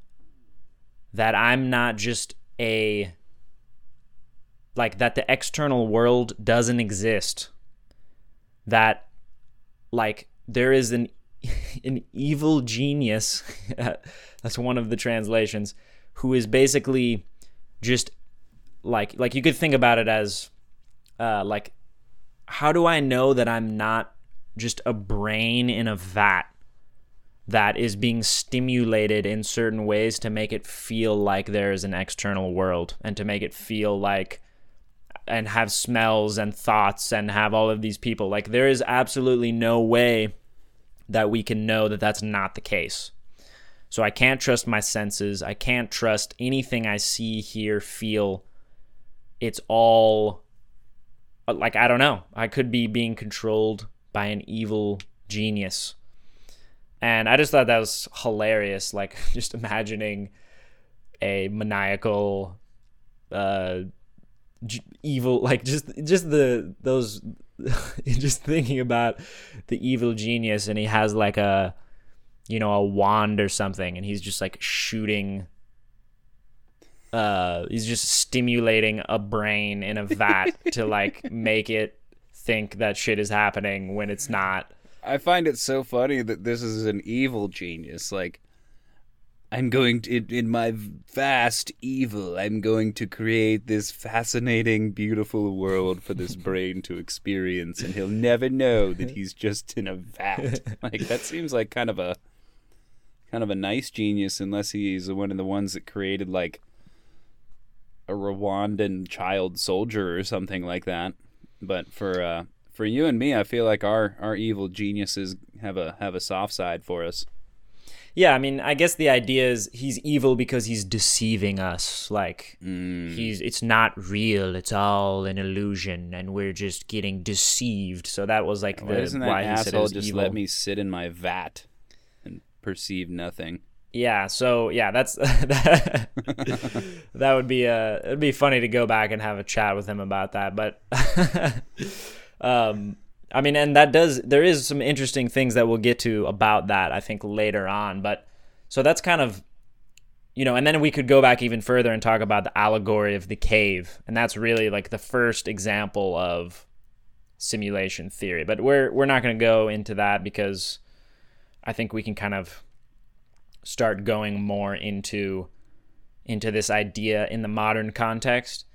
[SPEAKER 1] that I'm not just a like that the external world doesn't exist. That like there is an an evil genius that's one of the translations who is basically just like like you could think about it as uh like how do i know that i'm not just a brain in a vat that is being stimulated in certain ways to make it feel like there is an external world and to make it feel like and have smells and thoughts and have all of these people. Like, there is absolutely no way that we can know that that's not the case. So, I can't trust my senses. I can't trust anything I see, hear, feel. It's all uh, like, I don't know. I could be being controlled by an evil genius. And I just thought that was hilarious. Like, just imagining a maniacal, uh, evil like just just the those just thinking about the evil genius and he has like a you know a wand or something and he's just like shooting uh he's just stimulating a brain in a vat to like make it think that shit is happening when it's not
[SPEAKER 2] I find it so funny that this is an evil genius like I'm going to, in, in my vast evil, I'm going to create this fascinating, beautiful world for this brain to experience, and he'll never know that he's just in a vat. Like that seems like kind of a kind of a nice genius, unless he's one of the ones that created like a Rwandan child soldier or something like that. But for uh, for you and me, I feel like our our evil geniuses have a have a soft side for us.
[SPEAKER 1] Yeah, I mean, I guess the idea is he's evil because he's deceiving us. Like
[SPEAKER 2] Mm.
[SPEAKER 1] he's it's not real, it's all an illusion and we're just getting deceived. So that was like
[SPEAKER 2] Why
[SPEAKER 1] the
[SPEAKER 2] doesn't that
[SPEAKER 1] why he said it
[SPEAKER 2] asshole
[SPEAKER 1] was
[SPEAKER 2] just
[SPEAKER 1] evil.
[SPEAKER 2] let me sit in my vat and perceive nothing?
[SPEAKER 1] Yeah, so yeah, that's that, that would be uh it'd be funny to go back and have a chat with him about that. But um I mean and that does there is some interesting things that we'll get to about that I think later on. But so that's kind of you know, and then we could go back even further and talk about the allegory of the cave. And that's really like the first example of simulation theory. But we're we're not going to go into that because I think we can kind of start going more into into this idea in the modern context.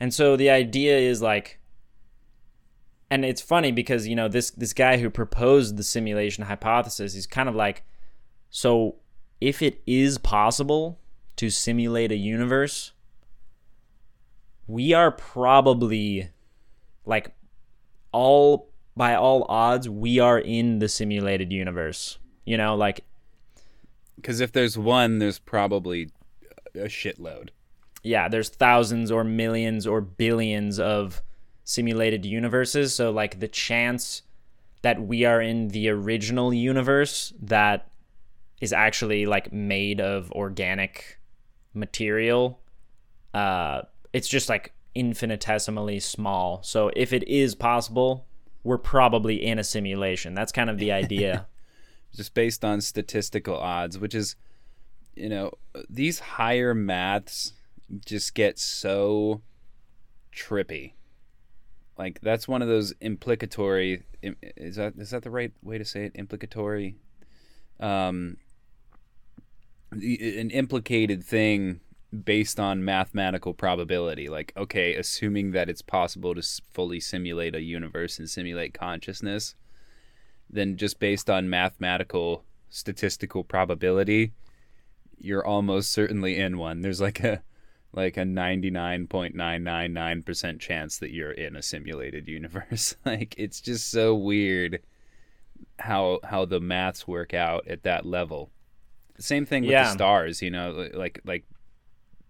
[SPEAKER 1] And so the idea is like and it's funny because you know this this guy who proposed the simulation hypothesis he's kind of like so if it is possible to simulate a universe we are probably like all by all odds we are in the simulated universe you know like
[SPEAKER 2] Because if there's one, there's probably a shitload.
[SPEAKER 1] yeah, there's thousands or millions or billions of simulated universes. So, like, the chance that we are in the original universe that is actually like made of organic material, uh, it's just like infinitesimally small. So, if it is possible, we're probably in a simulation. That's kind of the idea.
[SPEAKER 2] just based on statistical odds, which is, you know, these higher maths just get so trippy. Like that's one of those implicatory. Is that is that the right way to say it? Implicatory. Um, an implicated thing based on mathematical probability. Like, okay, assuming that it's possible to fully simulate a universe and simulate consciousness, then just based on mathematical statistical probability, you're almost certainly in one. There's like a like a 99.999% chance that you're in a simulated universe. like it's just so weird how how the maths work out at that level. Same thing with
[SPEAKER 1] Yeah.
[SPEAKER 2] the stars, you know, like like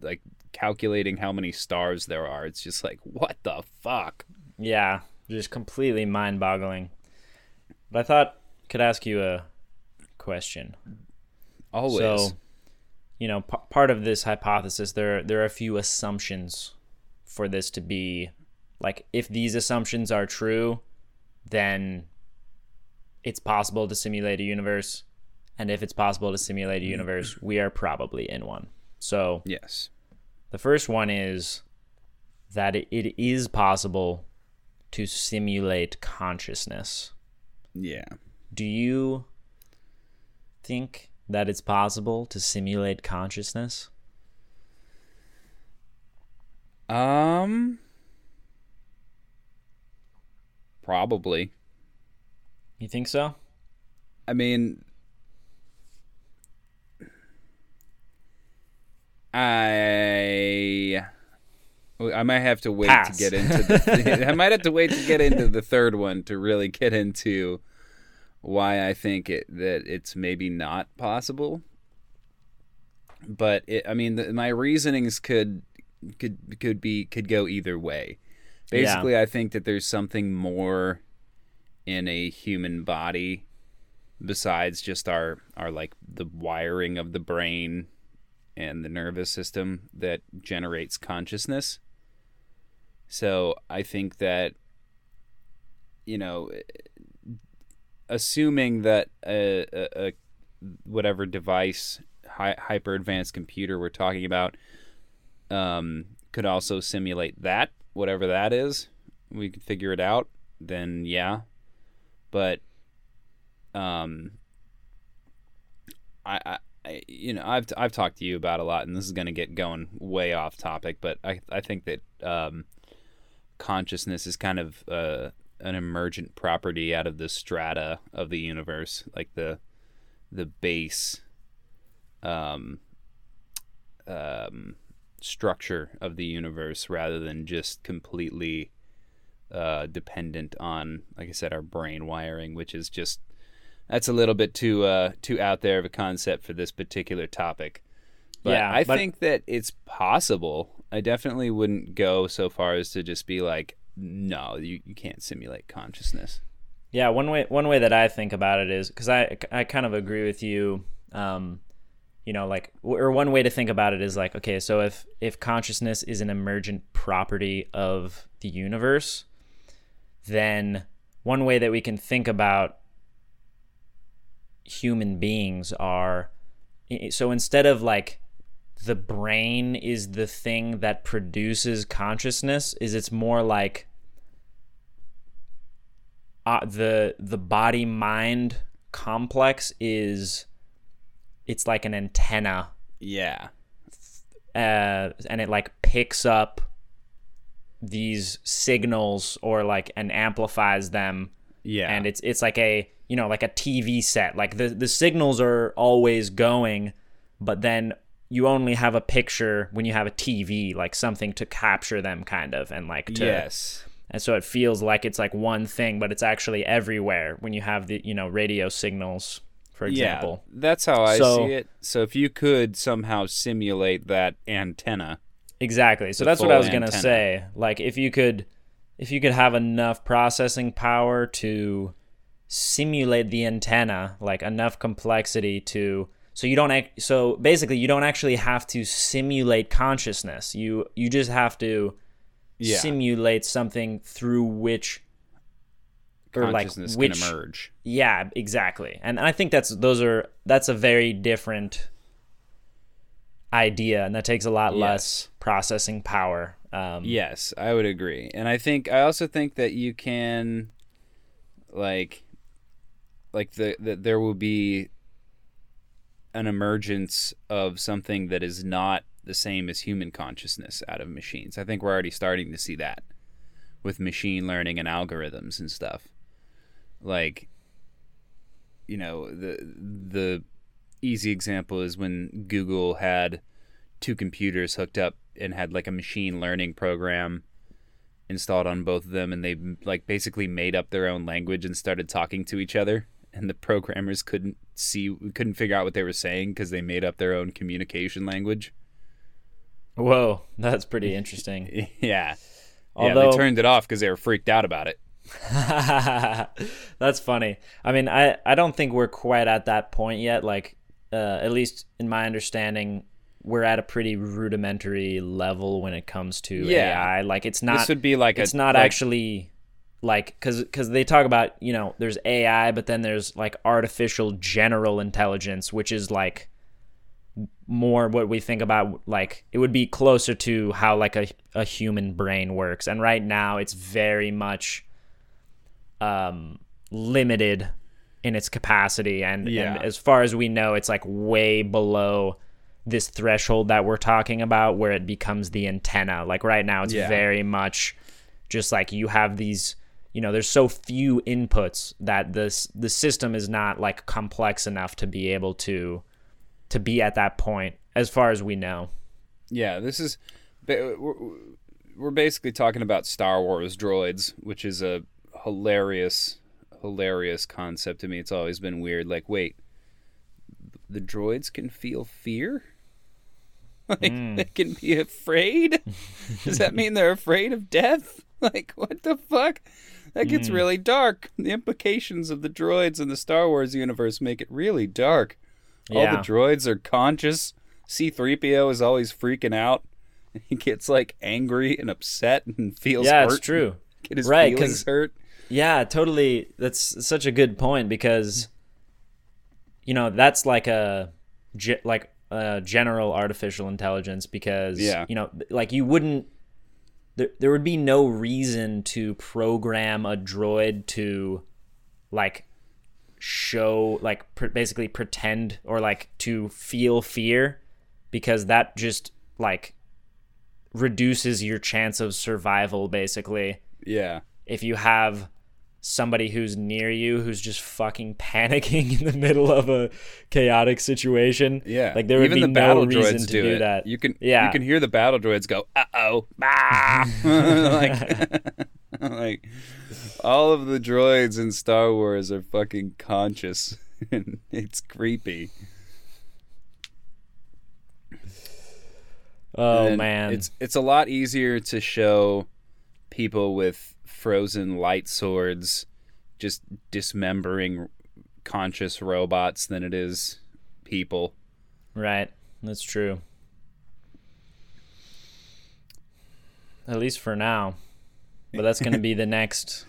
[SPEAKER 2] like calculating how many stars there are. It's just like what the fuck?
[SPEAKER 1] Yeah, just completely mind boggling. But I thought could ask you a question.
[SPEAKER 2] Always.
[SPEAKER 1] So, you know, p- part of this hypothesis, there there are a few assumptions for this to be like if these assumptions are true, then it's possible to simulate a universe, and if it's possible to simulate a universe, we are probably in one. So
[SPEAKER 2] yes.
[SPEAKER 1] the first one is that it, it is possible to simulate consciousness.
[SPEAKER 2] Yeah.
[SPEAKER 1] Do you think that it's possible to simulate consciousness?
[SPEAKER 2] Um probably.
[SPEAKER 1] You think so?
[SPEAKER 2] I mean I I might have to wait
[SPEAKER 1] Pass.
[SPEAKER 2] to get into the I might have to wait to get into the third one to really get into why I think it that it's maybe not possible. But it, I mean, the, my reasonings could could could be could go either way. Basically, I think that there's something more in a human body besides just our our like the wiring of the brain and the nervous system that generates consciousness. So I think that you know assuming that a, a, a whatever device hi- hyper advanced computer we're talking about um, could also simulate that whatever that is we could figure it out then yeah. But um I, I you know I've I've talked to you about a lot and this is going to get going way off topic but I I think that um consciousness is kind of uh an emergent property out of the strata of the universe like the the base um um structure of the universe rather than just completely uh, dependent on, like I said, our brain wiring, which is just that's a little bit too uh, too out there of a concept for this particular topic. But
[SPEAKER 1] Yeah,
[SPEAKER 2] I
[SPEAKER 1] but-
[SPEAKER 2] think that it's possible. I definitely wouldn't go so far as to just be like, no, you, you can't simulate consciousness.
[SPEAKER 1] Yeah, one way one way that I think about it is because I I kind of agree with you. Um, you know, like or one way to think about it is like, okay, so if if consciousness is an emergent property of the universe, then one way that we can think about human beings are so instead of like the brain is the thing that produces consciousness is it's more like uh, the the body mind complex is it's like an antenna
[SPEAKER 2] Yeah.
[SPEAKER 1] uh, and it like picks up these signals or like and amplifies them
[SPEAKER 2] Yeah.
[SPEAKER 1] and it's it's like a you know like a TV set like the the signals are always going but then you only have a picture when you have a TV like something to capture them kind of and like to
[SPEAKER 2] yes.
[SPEAKER 1] and so it feels like it's like one thing but it's actually everywhere when you have the you know radio signals for example
[SPEAKER 2] Yeah, that's how I
[SPEAKER 1] So-
[SPEAKER 2] see it. So if you could somehow simulate that antenna,
[SPEAKER 1] Exactly. So that's what I was gonna say. Like if you could, if you could have enough processing power to simulate the antenna, like enough complexity to, so you don't. ac- So basically, you don't actually have to simulate consciousness. You you just have to
[SPEAKER 2] Yeah.
[SPEAKER 1] simulate something through which. Or like
[SPEAKER 2] consciousness
[SPEAKER 1] which,
[SPEAKER 2] can emerge.
[SPEAKER 1] yeah, exactly. And I think that's those are that's a very different idea, and that takes a lot
[SPEAKER 2] Yes.
[SPEAKER 1] less processing power. Um,
[SPEAKER 2] Yes, I would agree. And I think I also think that you can like like the, the there will be an emergence of something that is not the same as human consciousness out of machines. I think we're already starting to see that with machine learning and algorithms and stuff. Like you know, the the easy example is when Google had two computers hooked up and had like a machine learning program installed on both of them and they like basically made up their own language and started talking to each other and the programmers couldn't see couldn't figure out what they were saying because they made up their own communication language
[SPEAKER 1] Whoa, that's pretty interesting.
[SPEAKER 2] yeah yeah they turned it off because they were freaked out about it
[SPEAKER 1] that's funny. I mean, I I don't think we're quite at that point yet. Like, uh, at least in my understanding, we're at a pretty rudimentary level when it comes to
[SPEAKER 2] Yeah.
[SPEAKER 1] AI. Like, it's not.
[SPEAKER 2] this would be like
[SPEAKER 1] it's
[SPEAKER 2] a,
[SPEAKER 1] not
[SPEAKER 2] like-
[SPEAKER 1] actually like because because they talk about you know there's AI, but then there's like artificial general intelligence, which is like more what we think about like it would be closer to how like a, a human brain works and right now it's very much um limited in its capacity and,
[SPEAKER 2] Yeah.
[SPEAKER 1] and as far as we know it's like way below this threshold that we're talking about where it becomes the antenna like right now it's
[SPEAKER 2] Yeah.
[SPEAKER 1] very much just like you have these you know there's so few inputs that this the system is not like complex enough to be able to to be at that point as far as we know
[SPEAKER 2] Yeah, this is we're, we're basically talking about Star Wars droids, which is a hilarious hilarious concept to me. It's always been weird like, wait, the droids can feel fear? Like hmm. they can be afraid? Does that mean they're afraid of death? Like what the fuck? That gets hmm. really dark. The implications of the droids in the Star Wars universe make it really dark. All the droids are conscious. C3PO is always freaking out. He gets like angry and upset and feels
[SPEAKER 1] yeah
[SPEAKER 2] hurt.
[SPEAKER 1] it's true
[SPEAKER 2] Get his
[SPEAKER 1] Right,
[SPEAKER 2] feelings hurt.
[SPEAKER 1] yeah totally that's such a good point because you know that's like a like a general artificial intelligence because
[SPEAKER 2] Yeah.
[SPEAKER 1] you know like you wouldn't there, there would be no reason to program a droid to like show like pr- basically pretend or like to feel fear because that just like reduces your chance of survival basically
[SPEAKER 2] Yeah.
[SPEAKER 1] if you have somebody who's near you who's just fucking panicking in the middle of a chaotic situation
[SPEAKER 2] Yeah.
[SPEAKER 1] like there would
[SPEAKER 2] Even
[SPEAKER 1] be
[SPEAKER 2] the
[SPEAKER 1] no
[SPEAKER 2] battle
[SPEAKER 1] reason
[SPEAKER 2] droids
[SPEAKER 1] to
[SPEAKER 2] do,
[SPEAKER 1] do that
[SPEAKER 2] You can
[SPEAKER 1] Yeah.
[SPEAKER 2] you can hear the battle droids go, uh oh. like like all of the droids in Star Wars are fucking conscious. and it's creepy.
[SPEAKER 1] oh
[SPEAKER 2] And
[SPEAKER 1] man
[SPEAKER 2] it's it's a lot easier to show people with frozen light swords just dismembering conscious robots than it is people.
[SPEAKER 1] right. That's true. At least for now. But that's going to be the next.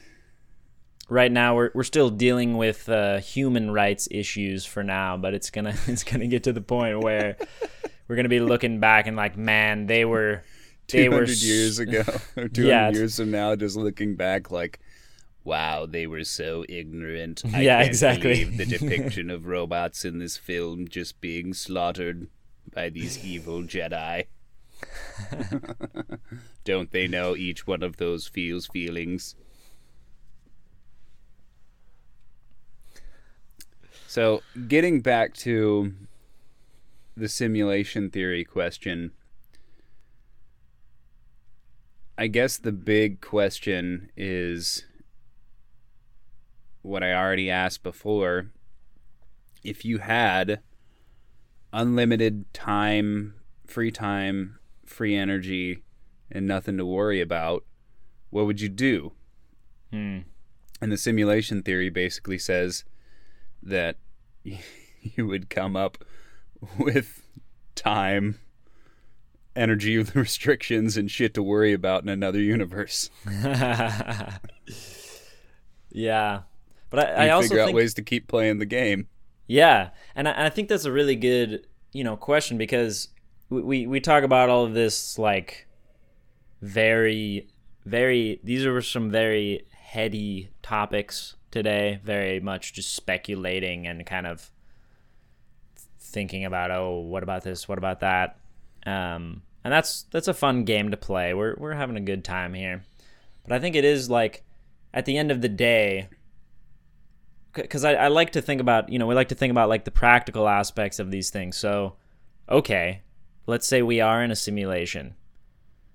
[SPEAKER 1] Right now we're, we're still dealing with uh, human rights issues for now but it's gonna it's gonna get to the point where we're gonna be looking back and like man they were they
[SPEAKER 2] Two
[SPEAKER 1] were
[SPEAKER 2] hundred years ago, or two hundred
[SPEAKER 1] Yeah,
[SPEAKER 2] years from now, just looking back, like, wow, they were so ignorant. I
[SPEAKER 1] Yeah, exactly.
[SPEAKER 2] the depiction of robots in this film just being slaughtered by these evil Jedi. Don't they know each one of those feels feelings? So, getting back to the simulation theory question, I guess the big question is what I already asked before. If you had unlimited time, free time, free energy, and nothing to worry about, what would you do?
[SPEAKER 1] Hmm.
[SPEAKER 2] And the simulation theory basically says that you would come up with time, energy restrictions, and shit to worry about in another universe.
[SPEAKER 1] yeah but i, I
[SPEAKER 2] You
[SPEAKER 1] also
[SPEAKER 2] figure out
[SPEAKER 1] think
[SPEAKER 2] ways to keep playing the game.
[SPEAKER 1] Yeah, and I, I think that's a really good you know question because we, we we talk about all of this like very very these are some very heady topics today, very much just speculating and kind of thinking about oh what about this what about that um and that's that's a fun game to play. We're we're having a good time here. But i think it is like at the end of the day because I, I like to think about you know we like to think about like the practical aspects of these things. So okay let's say we are in a simulation.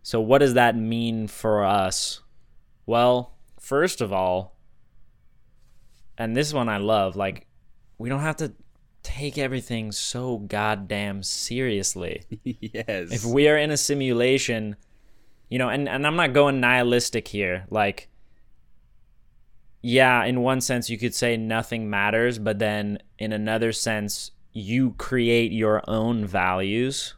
[SPEAKER 1] So what does that mean for us? Well first of all and this one i love like we don't have to take everything so goddamn seriously
[SPEAKER 2] yes.
[SPEAKER 1] if we are in a simulation you know and, and i'm not going nihilistic here like yeah in one sense you could say nothing matters but then in another sense you create your own values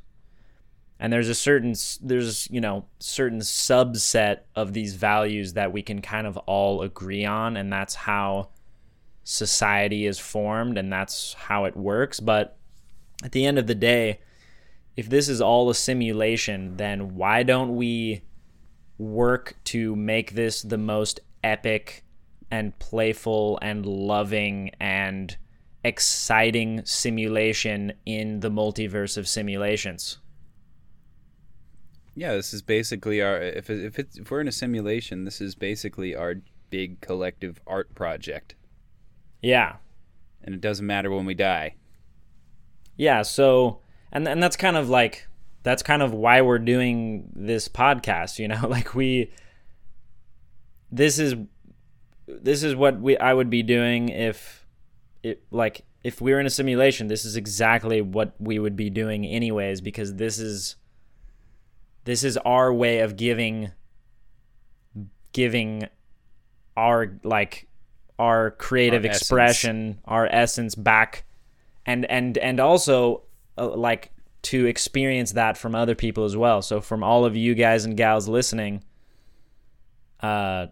[SPEAKER 1] and there's a certain there's you know certain subset of these values that we can kind of all agree on and that's how society is formed and that's how it works but at the end of the day, if this is all a simulation, then why don't we work to make this the most epic and playful and loving and exciting simulation in the multiverse of simulations?
[SPEAKER 2] Yeah, this is basically our if if if we're in a simulation, this is basically our big collective art project.
[SPEAKER 1] Yeah.
[SPEAKER 2] And it doesn't matter when we die.
[SPEAKER 1] Yeah, so and and that's kind of like that's kind of why we're doing this podcast, you know? Like we this is this is what we I would be doing if it like if we were in a simulation, this is exactly what we would be doing anyways because this is this is our way of giving giving our like our creative
[SPEAKER 2] Our
[SPEAKER 1] expression, our essence back and and and also uh, like to experience that from other people as well. So from all of you guys and gals listening, uh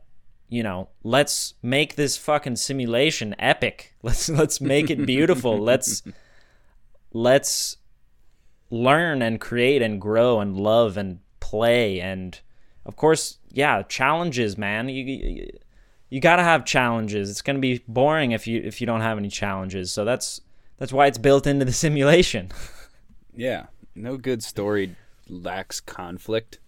[SPEAKER 1] you know, let's make this fucking simulation epic. Let's let's make it beautiful. let's let's learn and create and grow and love and play and of course, yeah, challenges, man. You you, you got to have challenges. It's going to be boring if you if you don't have any challenges. So that's that's why it's built into the simulation.
[SPEAKER 2] Yeah, no good story lacks conflict.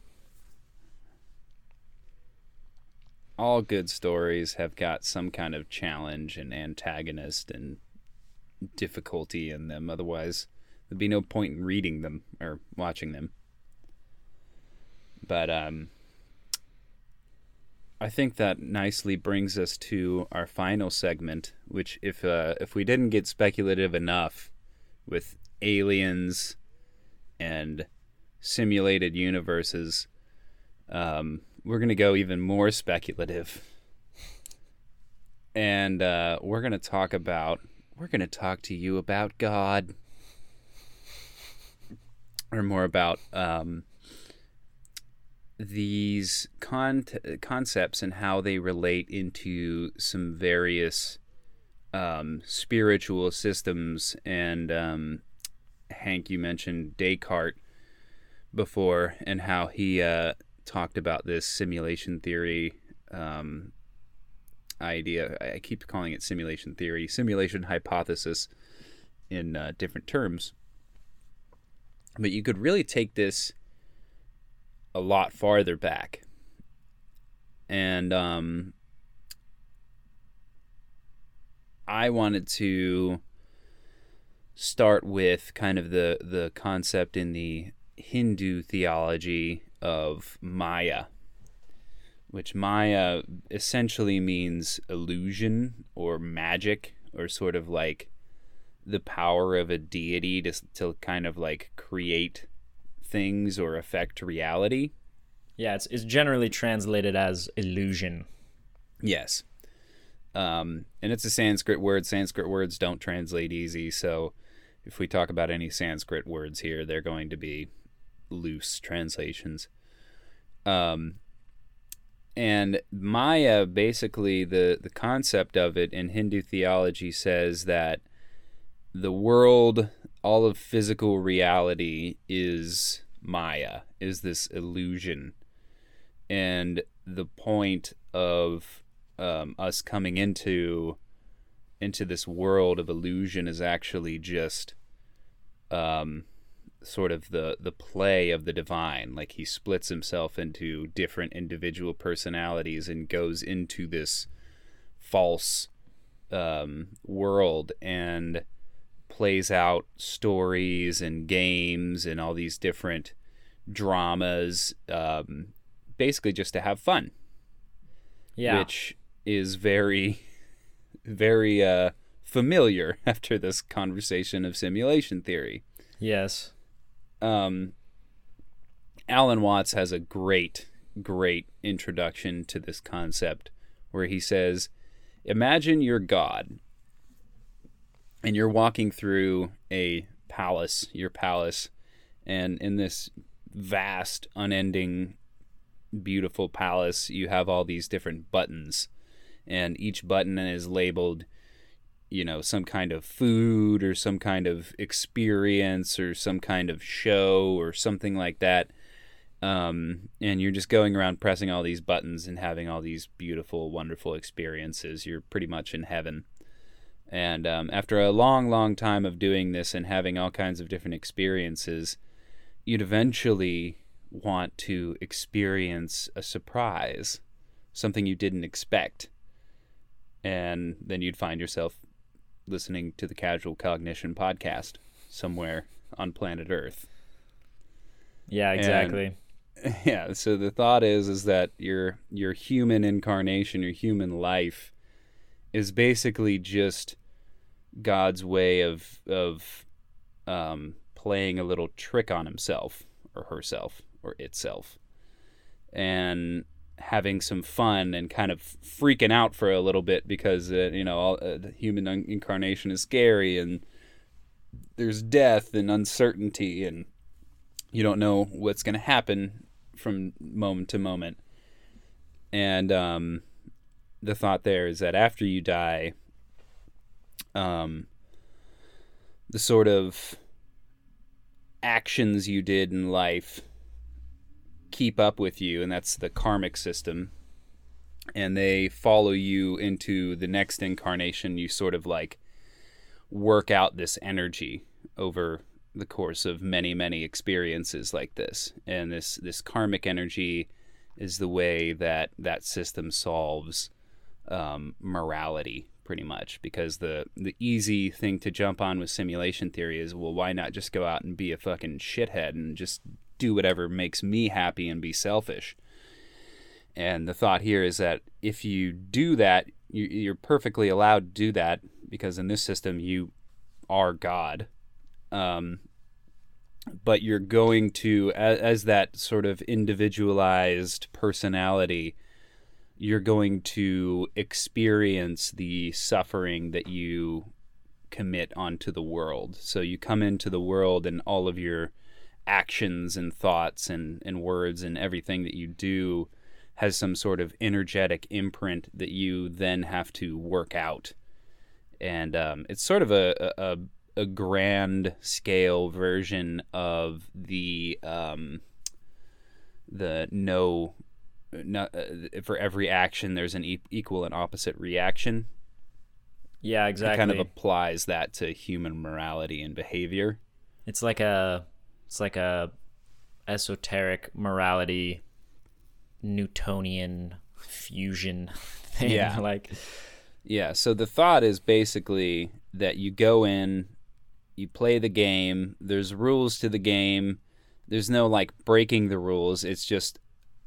[SPEAKER 2] All good stories have got some kind of challenge and antagonist and difficulty in them. Otherwise, there'd be no point in reading them or watching them. But um, I think that nicely brings us to our final segment, which if uh, if we didn't get speculative enough with aliens and simulated universes, um, we're gonna go even more speculative, and uh, we're gonna talk about we're gonna talk to you about God, or more about um, these con- concepts and how they relate into some various um, spiritual systems. And um, Hank, you mentioned Descartes before, and how he uh, talked about this simulation theory um, idea. I keep calling it simulation theory, simulation hypothesis in uh, different terms. But you could really take this a lot farther back. And um, I wanted to start with kind of the, the concept in the Hindu theology of Maya, which Maya essentially means illusion or magic or sort of like the power of a deity to, to kind of like create things or affect reality.
[SPEAKER 1] Yeah, it's it's generally translated as illusion.
[SPEAKER 2] Yes. Um, and it's a Sanskrit word. Sanskrit words don't translate easy, so if we talk about any Sanskrit words here, they're going to be loose translations. Um, and Maya, basically, the, the concept of it in Hindu theology says that the world, all of physical reality, is Maya, is this illusion. And the point of um, us coming into into this world of illusion is actually just um, sort of the the play of the divine like he splits himself into different individual personalities and goes into this false um, world and plays out stories and games and all these different dramas um, basically just to have fun
[SPEAKER 1] Yeah.
[SPEAKER 2] which is very very uh, familiar after this conversation of simulation theory
[SPEAKER 1] yes.
[SPEAKER 2] um, Alan Watts has a great, great introduction to this concept where he says, Imagine you're God and you're walking through a palace, your palace, and in this vast, unending, beautiful palace, you have all these different buttons, and each button is labeled you know some kind of food or some kind of experience or some kind of show or something like that. Um, and you're just going around pressing all these buttons and having all these beautiful wonderful experiences. You're pretty much in heaven and um, after a long long time of doing this and having all kinds of different experiences you'd eventually want to experience a surprise something you didn't expect and then you'd find yourself listening to the Casual Cognition podcast somewhere on planet Earth.
[SPEAKER 1] Yeah, exactly.
[SPEAKER 2] And, yeah, so the thought is is that your your human incarnation, your human life is basically just God's way of of um, playing a little trick on himself or herself or itself. And having some fun and kind of freaking out for a little bit because uh, you know all, uh, the human incarnation is scary and there's death and uncertainty and you don't know what's going to happen from moment to moment and um, the thought there is that after you die um, the sort of actions you did in life keep up with you, and that's the karmic system. And they follow you into the next incarnation. You sort of like work out this energy over the course of many, many experiences like this. And this this karmic energy is the way that that system solves um, morality pretty much because the the easy thing to jump on with simulation theory is well why not just go out and be a fucking shithead and just do whatever makes me happy and be selfish. And the thought here is that if you do that, you're perfectly allowed to do that because in this system you are God. Um, but you're going to, as, as that sort of individualized personality, you're going to experience the suffering that you commit onto the world. So you come into the world and all of your actions and thoughts and, and words and everything that you do has some sort of energetic imprint that you then have to work out. And um, it's sort of a, a, a grand scale version of the um, the no, no uh, for every action there's an e- equal and opposite reaction.
[SPEAKER 1] Yeah, exactly.
[SPEAKER 2] It kind of applies that to human morality and behavior.
[SPEAKER 1] It's like a it's like a esoteric morality Newtonian fusion thing.
[SPEAKER 2] Yeah.
[SPEAKER 1] like
[SPEAKER 2] Yeah, so the thought is basically that you go in, you play the game, there's rules to the game. There's no like breaking the rules, it's just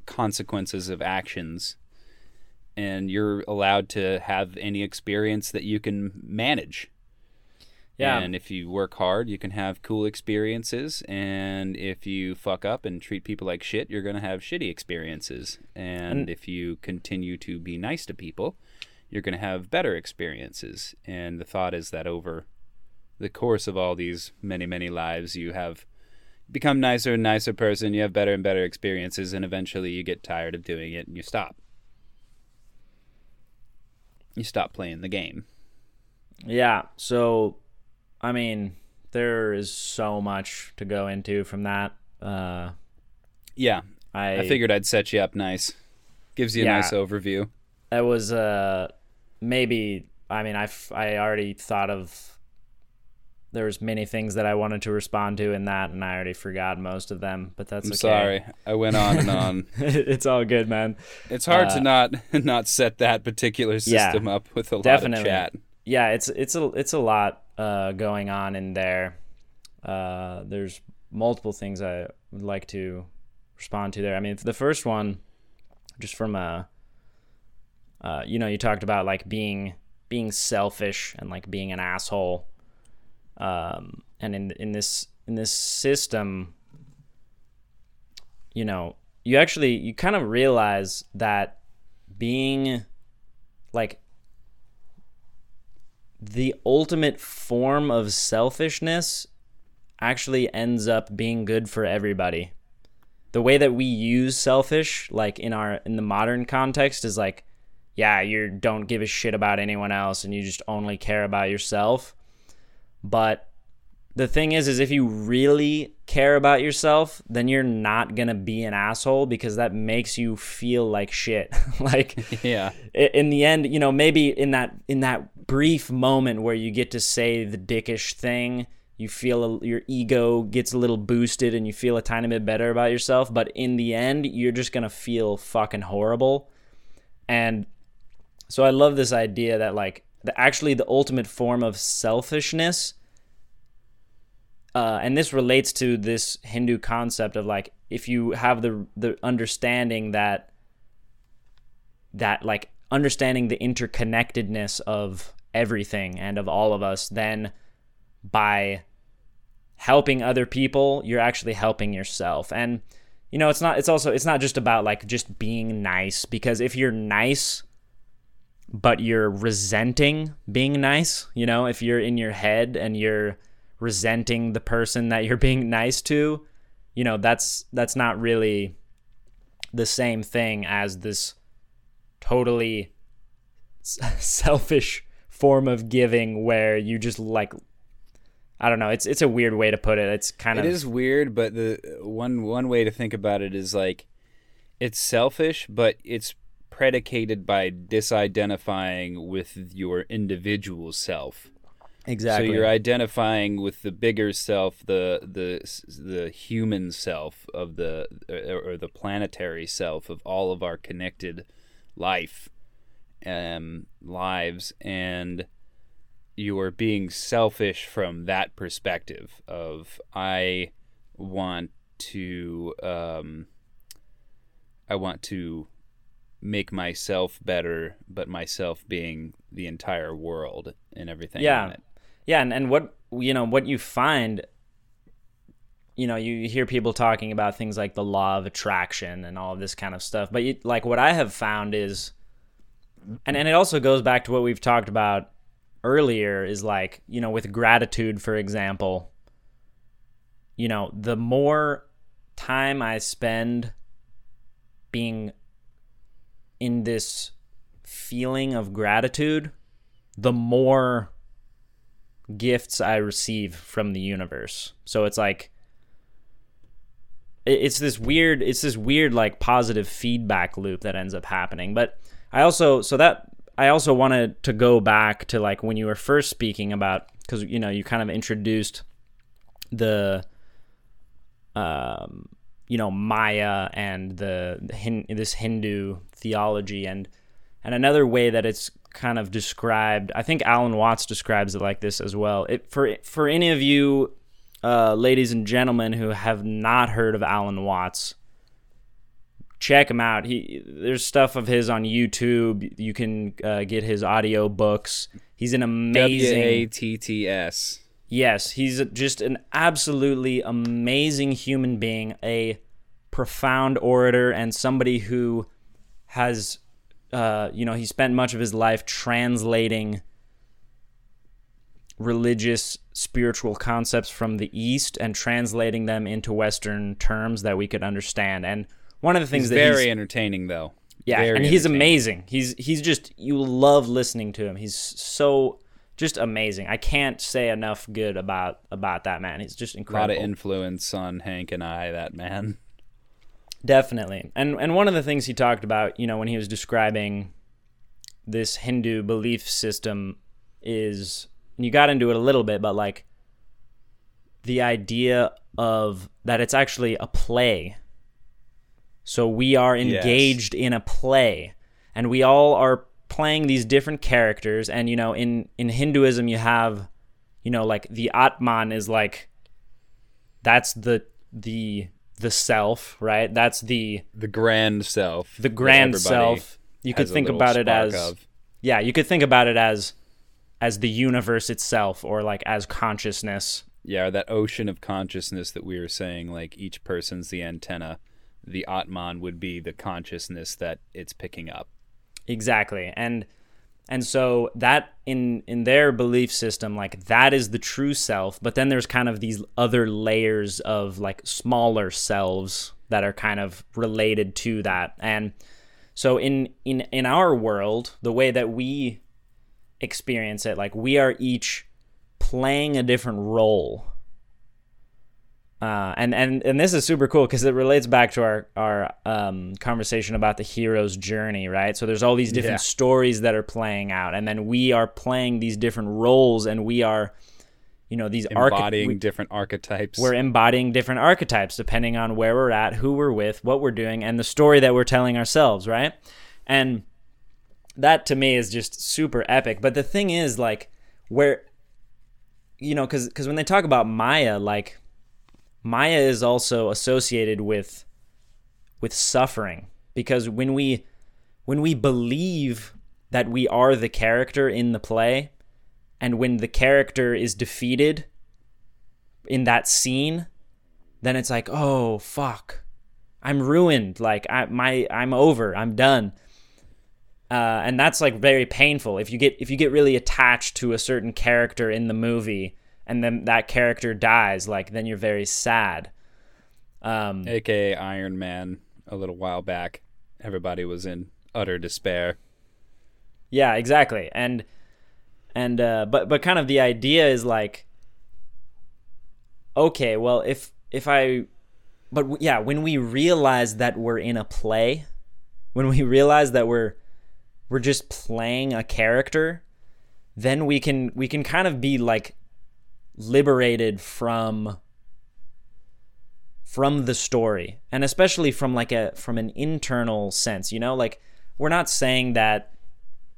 [SPEAKER 2] consequences of actions. And you're allowed to have any experience that you can manage.
[SPEAKER 1] Yeah.
[SPEAKER 2] And if you work hard, you can have cool experiences. And if you fuck up and treat people like shit, you're going to have shitty experiences. And,
[SPEAKER 1] And-
[SPEAKER 2] if you continue to be nice to people, you're going to have better experiences. And the thought is that over the course of all these many, many lives, you have become nicer and nicer person, you have better and better experiences, and eventually you get tired of doing it and you stop. You stop playing the game.
[SPEAKER 1] Yeah. So, I mean, there is so much to go into from that. Uh,
[SPEAKER 2] Yeah,
[SPEAKER 1] I,
[SPEAKER 2] I figured I'd set you up nice. Gives you a
[SPEAKER 1] Yeah.
[SPEAKER 2] nice overview.
[SPEAKER 1] that was uh maybe. I mean, I've I already thought of. There was many things that I wanted to respond to in that, and I already forgot most of them. But that's
[SPEAKER 2] I'm
[SPEAKER 1] okay.
[SPEAKER 2] sorry. I went on and on.
[SPEAKER 1] it's all good, man.
[SPEAKER 2] It's hard
[SPEAKER 1] Uh,
[SPEAKER 2] to not not set that particular
[SPEAKER 1] Yeah,
[SPEAKER 2] system up with a lot
[SPEAKER 1] definitely.
[SPEAKER 2] of chat.
[SPEAKER 1] yeah, it's it's a it's a lot uh, going on in there. Uh, there's multiple things I would like to respond to there. I mean, the first one, just from a, uh, you know, you talked about like being being selfish and like being an asshole. Um, and in in this in this system, you know, you actually you kind of realize that being like the ultimate form of selfishness actually ends up being good for everybody. The way that we use selfish, like in our in the modern context, is like yeah, you don't give a shit about anyone else and you just only care about yourself. But the thing is is if you really care about yourself then you're not going to be an asshole because that makes you feel like shit. Like
[SPEAKER 2] yeah.
[SPEAKER 1] in the end you know maybe in that in that brief moment where you get to say the dickish thing you feel a, your ego gets a little boosted and you feel a tiny bit better about yourself. But in the end you're just going to feel fucking horrible. And so i love this idea that like the, actually the ultimate form of selfishness uh, and this relates to this Hindu concept of like if you have the the understanding that that like understanding the interconnectedness of everything and of all of us, then by helping other people, you're actually helping yourself. And you know, it's not it's also it's not just about like just being nice because if you're nice but you're resenting being nice, you know, if you're in your head and you're resenting the person that you're being nice to, you know, that's that's not really the same thing as this totally selfish form of giving where you just like I don't know, it's it's a weird way to put it. It's kind of It
[SPEAKER 2] is weird, but the one one way to think about it is like it's selfish, but it's predicated by disidentifying with your individual self.
[SPEAKER 1] Exactly
[SPEAKER 2] So you're identifying with the bigger self, the the the human self of the or the planetary self of all of our connected life um lives and you are being selfish from that perspective of I want to um I want to make myself better, but myself being the entire world and everything
[SPEAKER 1] Yeah. Yeah, and, and what you know, what you find you know, you hear people talking about things like the law of attraction and all of this kind of stuff. But you, like what I have found is and and it also goes back to what we've talked about earlier is like, you know, with gratitude for example, you know, the more time I spend being in this feeling of gratitude, the more gifts I receive from the universe. So it's like it's this weird it's this weird like positive feedback loop that ends up happening. But I also so that I also wanted to go back to like when you were first speaking about cuz you know you kind of introduced the um you know Maya and the, this Hindu theology and and another way that it's kind of described, I think Alan Watts describes it like this as well. It, for for any of you, uh, ladies and gentlemen, who have not heard of Alan Watts, check him out. He there's stuff of his on YouTube. You can uh, get his audio books. He's an amazing.
[SPEAKER 2] W A T T S.
[SPEAKER 1] Yes, he's just an absolutely amazing human being, a profound orator, and somebody who has, uh, you know, he spent much of his life translating religious, spiritual concepts from the East and translating them into Western terms that we could understand. And one of the things
[SPEAKER 2] He's
[SPEAKER 1] that
[SPEAKER 2] very entertaining though.
[SPEAKER 1] yeah,
[SPEAKER 2] Very
[SPEAKER 1] and he's amazing. He's he's just you love listening to him. He's so just amazing. I can't say enough good about about that man. He's just incredible.
[SPEAKER 2] A lot of influence on Hank and I, that man.
[SPEAKER 1] Definitely. And and one of the things he talked about, you know, when he was describing this Hindu belief system is and you got into it a little bit, but like the idea of that it's actually a play. So we are engaged in a play and we all are playing these different characters and you know in in Hinduism you have you know like the Atman is like that's the the the self, right? That's the
[SPEAKER 2] The grand self.
[SPEAKER 1] the grand self. You could think about it as
[SPEAKER 2] of.
[SPEAKER 1] yeah, you could think about it as as the universe itself or like as consciousness.
[SPEAKER 2] Yeah, that ocean of consciousness that we were saying, like each person's the antenna. The Atman would be the consciousness that it's picking up.
[SPEAKER 1] Exactly. And and so that in in their belief system like that is the true self, but then there's kind of these other layers of like smaller selves that are kind of related to that. And So in in in our world, the way that we experience it, like we are each playing a different role. Uh, and and and this is super cool because it relates back to our our um, conversation about the hero's journey, right? So there's all these different
[SPEAKER 2] Yeah.
[SPEAKER 1] stories that are playing out, and then we are playing these different roles, and we are, you know, these
[SPEAKER 2] Embodying
[SPEAKER 1] we-
[SPEAKER 2] different archetypes.
[SPEAKER 1] we're embodying different archetypes depending on where we're at, who we're with, what we're doing, and the story that we're telling ourselves, right? And that to me is just super epic. But the thing is, like, where, you know, because because when they talk about Maya, like, Maya is also associated with with suffering because when we when we believe that we are the character in the play and when the character is defeated in that scene then it's like oh fuck. I'm ruined. Like i my i'm over. I'm done. Uh, and that's like very painful. If you get if you get really attached to a certain character in the movie and then that character dies like then you're very sad um,
[SPEAKER 2] aka Iron Man a little while back. Everybody was in utter despair.
[SPEAKER 1] Yeah, exactly. And and uh but but kind of the idea is like okay, well if if I but w- yeah, when we realize that we're in a play, when we realize that we're we're just playing a character, then we can we can kind of be like liberated from from the story. And especially from like a from an internal sense you know? Like we're not saying that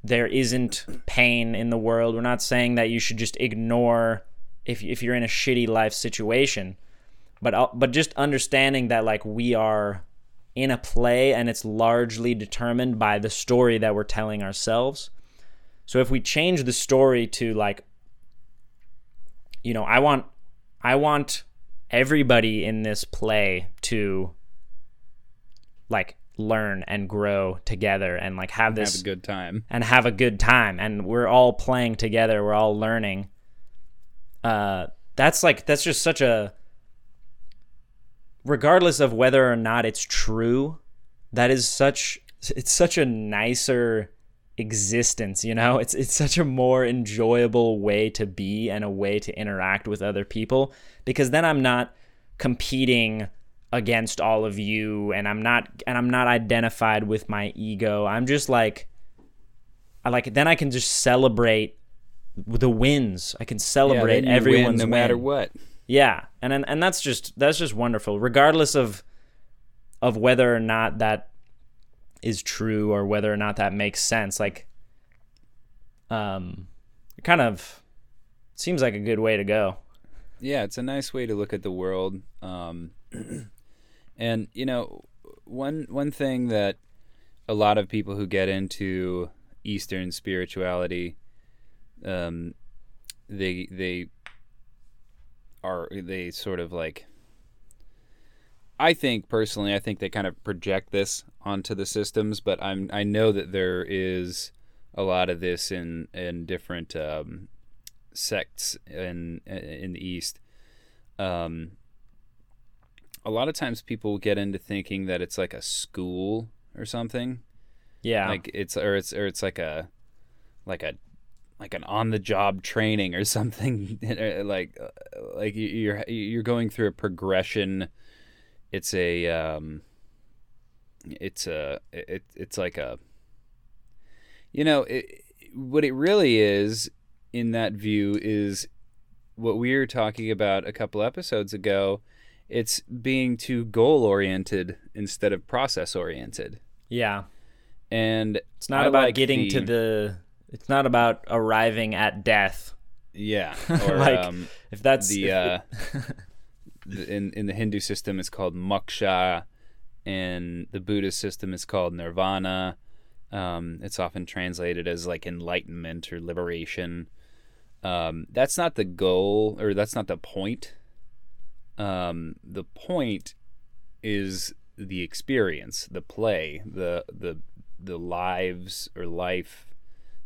[SPEAKER 1] there isn't pain in the world. We're not saying that you should just ignore if if you're in a shitty life situation. But uh, but just understanding that like we are in a play and it's largely determined by the story that we're telling ourselves. So if we change the story to like you know i want i want everybody in this play to like learn and grow together and like have this
[SPEAKER 2] Have a good time.
[SPEAKER 1] and have a good time. And we're all playing together. We're all learning. Uh that's like that's just such a regardless of whether or not it's true that is such it's such a nicer existence you know? It's it's such a more enjoyable way to be and a way to interact with other people because then I'm not competing against all of you and I'm not and I'm not identified with my ego. I'm just like I like then I can just celebrate the wins. I can celebrate
[SPEAKER 2] yeah,
[SPEAKER 1] everyone's
[SPEAKER 2] win. no matter what.
[SPEAKER 1] Yeah, and and and that's just that's just wonderful, regardless of of whether or not that is true or whether or not that makes sense. Like, um, it kind of seems like a good way to go.
[SPEAKER 2] yeah, it's a nice way to look at the world. Um, and you know, one one thing that a lot of people who get into Eastern spirituality, um, they they are they sort of like. I think personally, I think they kind of project this onto the systems, but I'm I know that there is a lot of this in in different um, sects in in the East. Um, a lot of times people get into thinking that it's like a school or something,
[SPEAKER 1] Yeah,
[SPEAKER 2] like it's or it's or it's like a like a like an on the job training or something like like you- you're you're going through a progression. It's a um, it's a it, it's like a you know it, what it really is in that view is what we were talking about a couple episodes ago it's being too goal oriented instead of process oriented
[SPEAKER 1] yeah.
[SPEAKER 2] and
[SPEAKER 1] It's not
[SPEAKER 2] I
[SPEAKER 1] about
[SPEAKER 2] like
[SPEAKER 1] getting to
[SPEAKER 2] the-
[SPEAKER 1] the. It's not about arriving at death.
[SPEAKER 2] yeah or
[SPEAKER 1] Like,
[SPEAKER 2] um,
[SPEAKER 1] If that's
[SPEAKER 2] the
[SPEAKER 1] if-
[SPEAKER 2] uh, the- in in the Hindu system it's called moksha, and the Buddhist system is called nirvana. Um, it's often translated as like enlightenment or liberation. Um, that's not the goal, or that's not the point. Um, the point is the experience, the play, the the the lives or life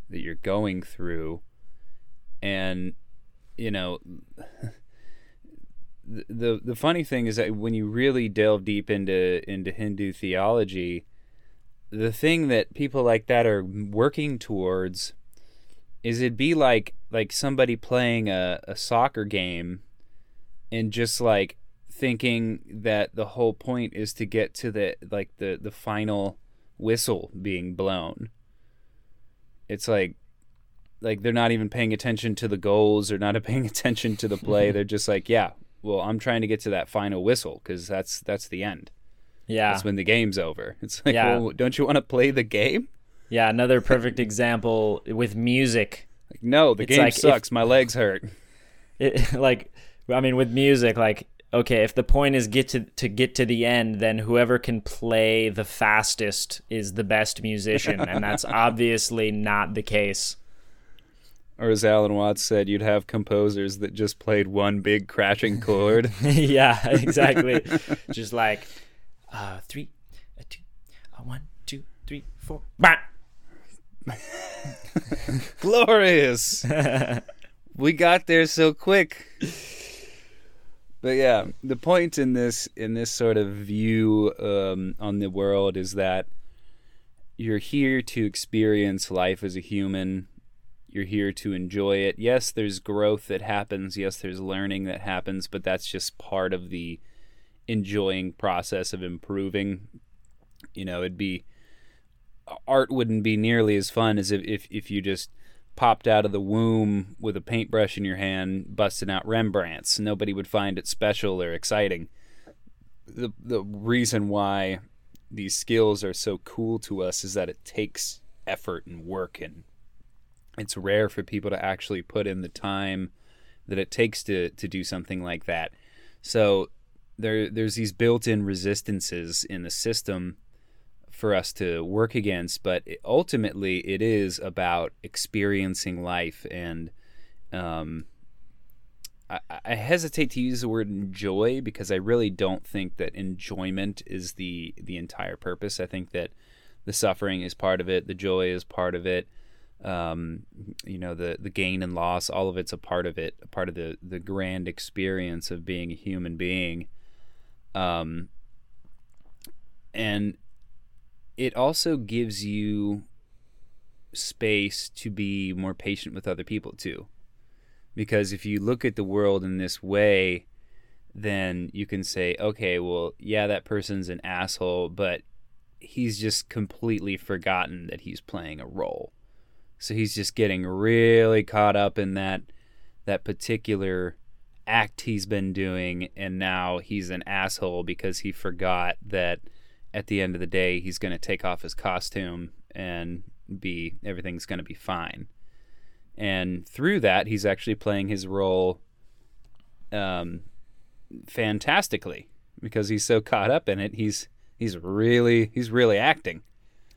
[SPEAKER 2] that you're going through, and you know the, the funny thing is that when you really delve deep into into Hindu theology, the thing that people like that are working towards is it'd be like like somebody playing a, a soccer game and just like thinking that the whole point is to get to the like the the final whistle being blown. It's like like they're not even paying attention to the goals or not paying attention to the play they're just like yeah well i'm trying to get to that final whistle because that's that's the end
[SPEAKER 1] Yeah.
[SPEAKER 2] that's when the game's over it's like
[SPEAKER 1] Yeah.
[SPEAKER 2] well don't you want to play the game
[SPEAKER 1] Yeah, another perfect example with music.
[SPEAKER 2] like no the
[SPEAKER 1] It's
[SPEAKER 2] game
[SPEAKER 1] like if-
[SPEAKER 2] sucks my legs hurt
[SPEAKER 1] It, like I mean with music like okay, if the point is get to to get to the end, then whoever can play the fastest is the best musician and that's obviously not the case.
[SPEAKER 2] Or as alan watts said you'd have composers that just played one big crashing chord
[SPEAKER 1] yeah, exactly. Just like uh 3 a 2 a 1 2 3 4 bah!
[SPEAKER 2] glorious we got there so quick but yeah the point in this in this sort of view um, on the world is that you're here to experience life as a human you're here to enjoy it yes there's growth that happens yes there's learning that happens but that's just part of the enjoying process of improving you know it'd be art wouldn't be nearly as fun as if, if, if you just popped out of the womb with a paintbrush in your hand busting out Rembrandts. Nobody would find it special or exciting. The the reason why these skills are so cool to us is that it takes effort and work and it's rare for people to actually put in the time that it takes to to do something like that. So there there's these built-in resistances in the system for us to work against, but it, ultimately it is about experiencing life. And um, I, hesitate to use the word enjoy because I really don't think that enjoyment is the the entire purpose. I think that the suffering is part of it, the joy is part of it. Um, you know, the the gain and loss, all of it's a part of it, a part of the the grand experience of being a human being. Um, and it also gives you space to be more patient with other people too. Because if you look at the world in this way, then you can say, okay, well, yeah, that person's an asshole, but he's just completely forgotten that he's playing a role. So he's just getting really caught up in that that particular act he's been doing and now he's an asshole because he forgot that at the end of the day he's going to take off his costume and be everything's going to be fine. And through that he's actually playing his role um, fantastically because he's so caught up in it he's he's really he's really acting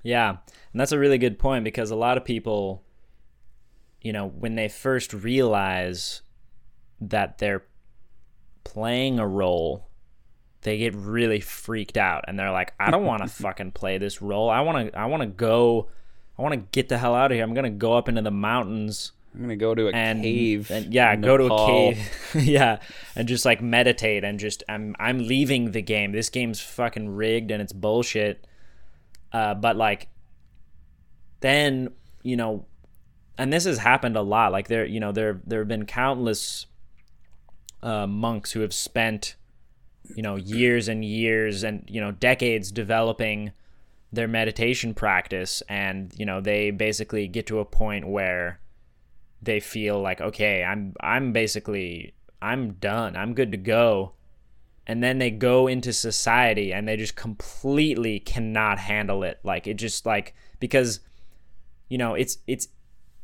[SPEAKER 1] Yeah, and that's a really good point because a lot of people, you know, when they first realize that they're playing a role, they get really freaked out and they're like, "I don't want to fucking play this role. I want to I want to go I want to get the hell out of here. I'm going to go up into the mountains
[SPEAKER 2] i'm going to go to a
[SPEAKER 1] and
[SPEAKER 2] cave
[SPEAKER 1] and yeah go to a cave yeah and just like meditate and just i'm i'm leaving the game this game's fucking rigged and it's bullshit uh but like then you know and this has happened a lot like there you know there there have been countless uh monks who have spent you know years and years and you know decades developing their meditation practice and you know they basically get to a point where they feel like okay i'm i'm basically i'm done. I'm good to go and then they go into society and they just completely cannot handle it. Like it just like because you know it's it's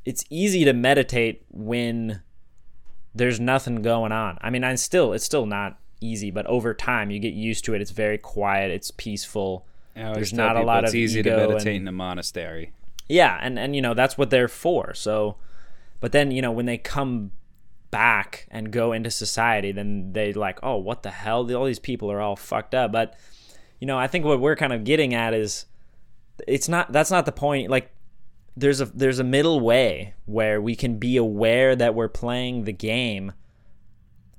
[SPEAKER 1] it's easy to meditate when there's nothing going on. I mean i'm still it's still not easy but over time you get used to it. It's very quiet. It's peaceful. There's not a lot of
[SPEAKER 2] people
[SPEAKER 1] lot
[SPEAKER 2] it's
[SPEAKER 1] of
[SPEAKER 2] easy to meditate
[SPEAKER 1] and-
[SPEAKER 2] in a monastery.
[SPEAKER 1] Yeah, and and you know that's what they're for. So, but then you know when they come back and go into society, then they like, oh, what the hell? All these people are all fucked up. But you know, I think what we're kind of getting at is it's not that's not the point. Like there's a there's a middle way where we can be aware that we're playing the game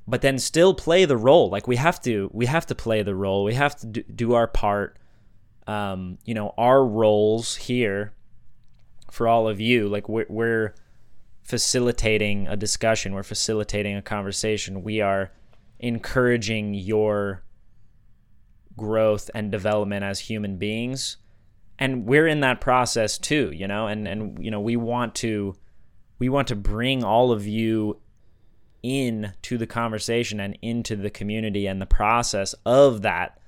[SPEAKER 1] but then still play the role like we have to we have to play the role we have to do, our part um, you know, our roles here for all of you, like we're, we're facilitating a discussion, we're facilitating a conversation, we are encouraging your growth and development as human beings. And we're in that process too, you know, and, and you know, we want to we want to bring all of you in to the conversation and into the community and the process of that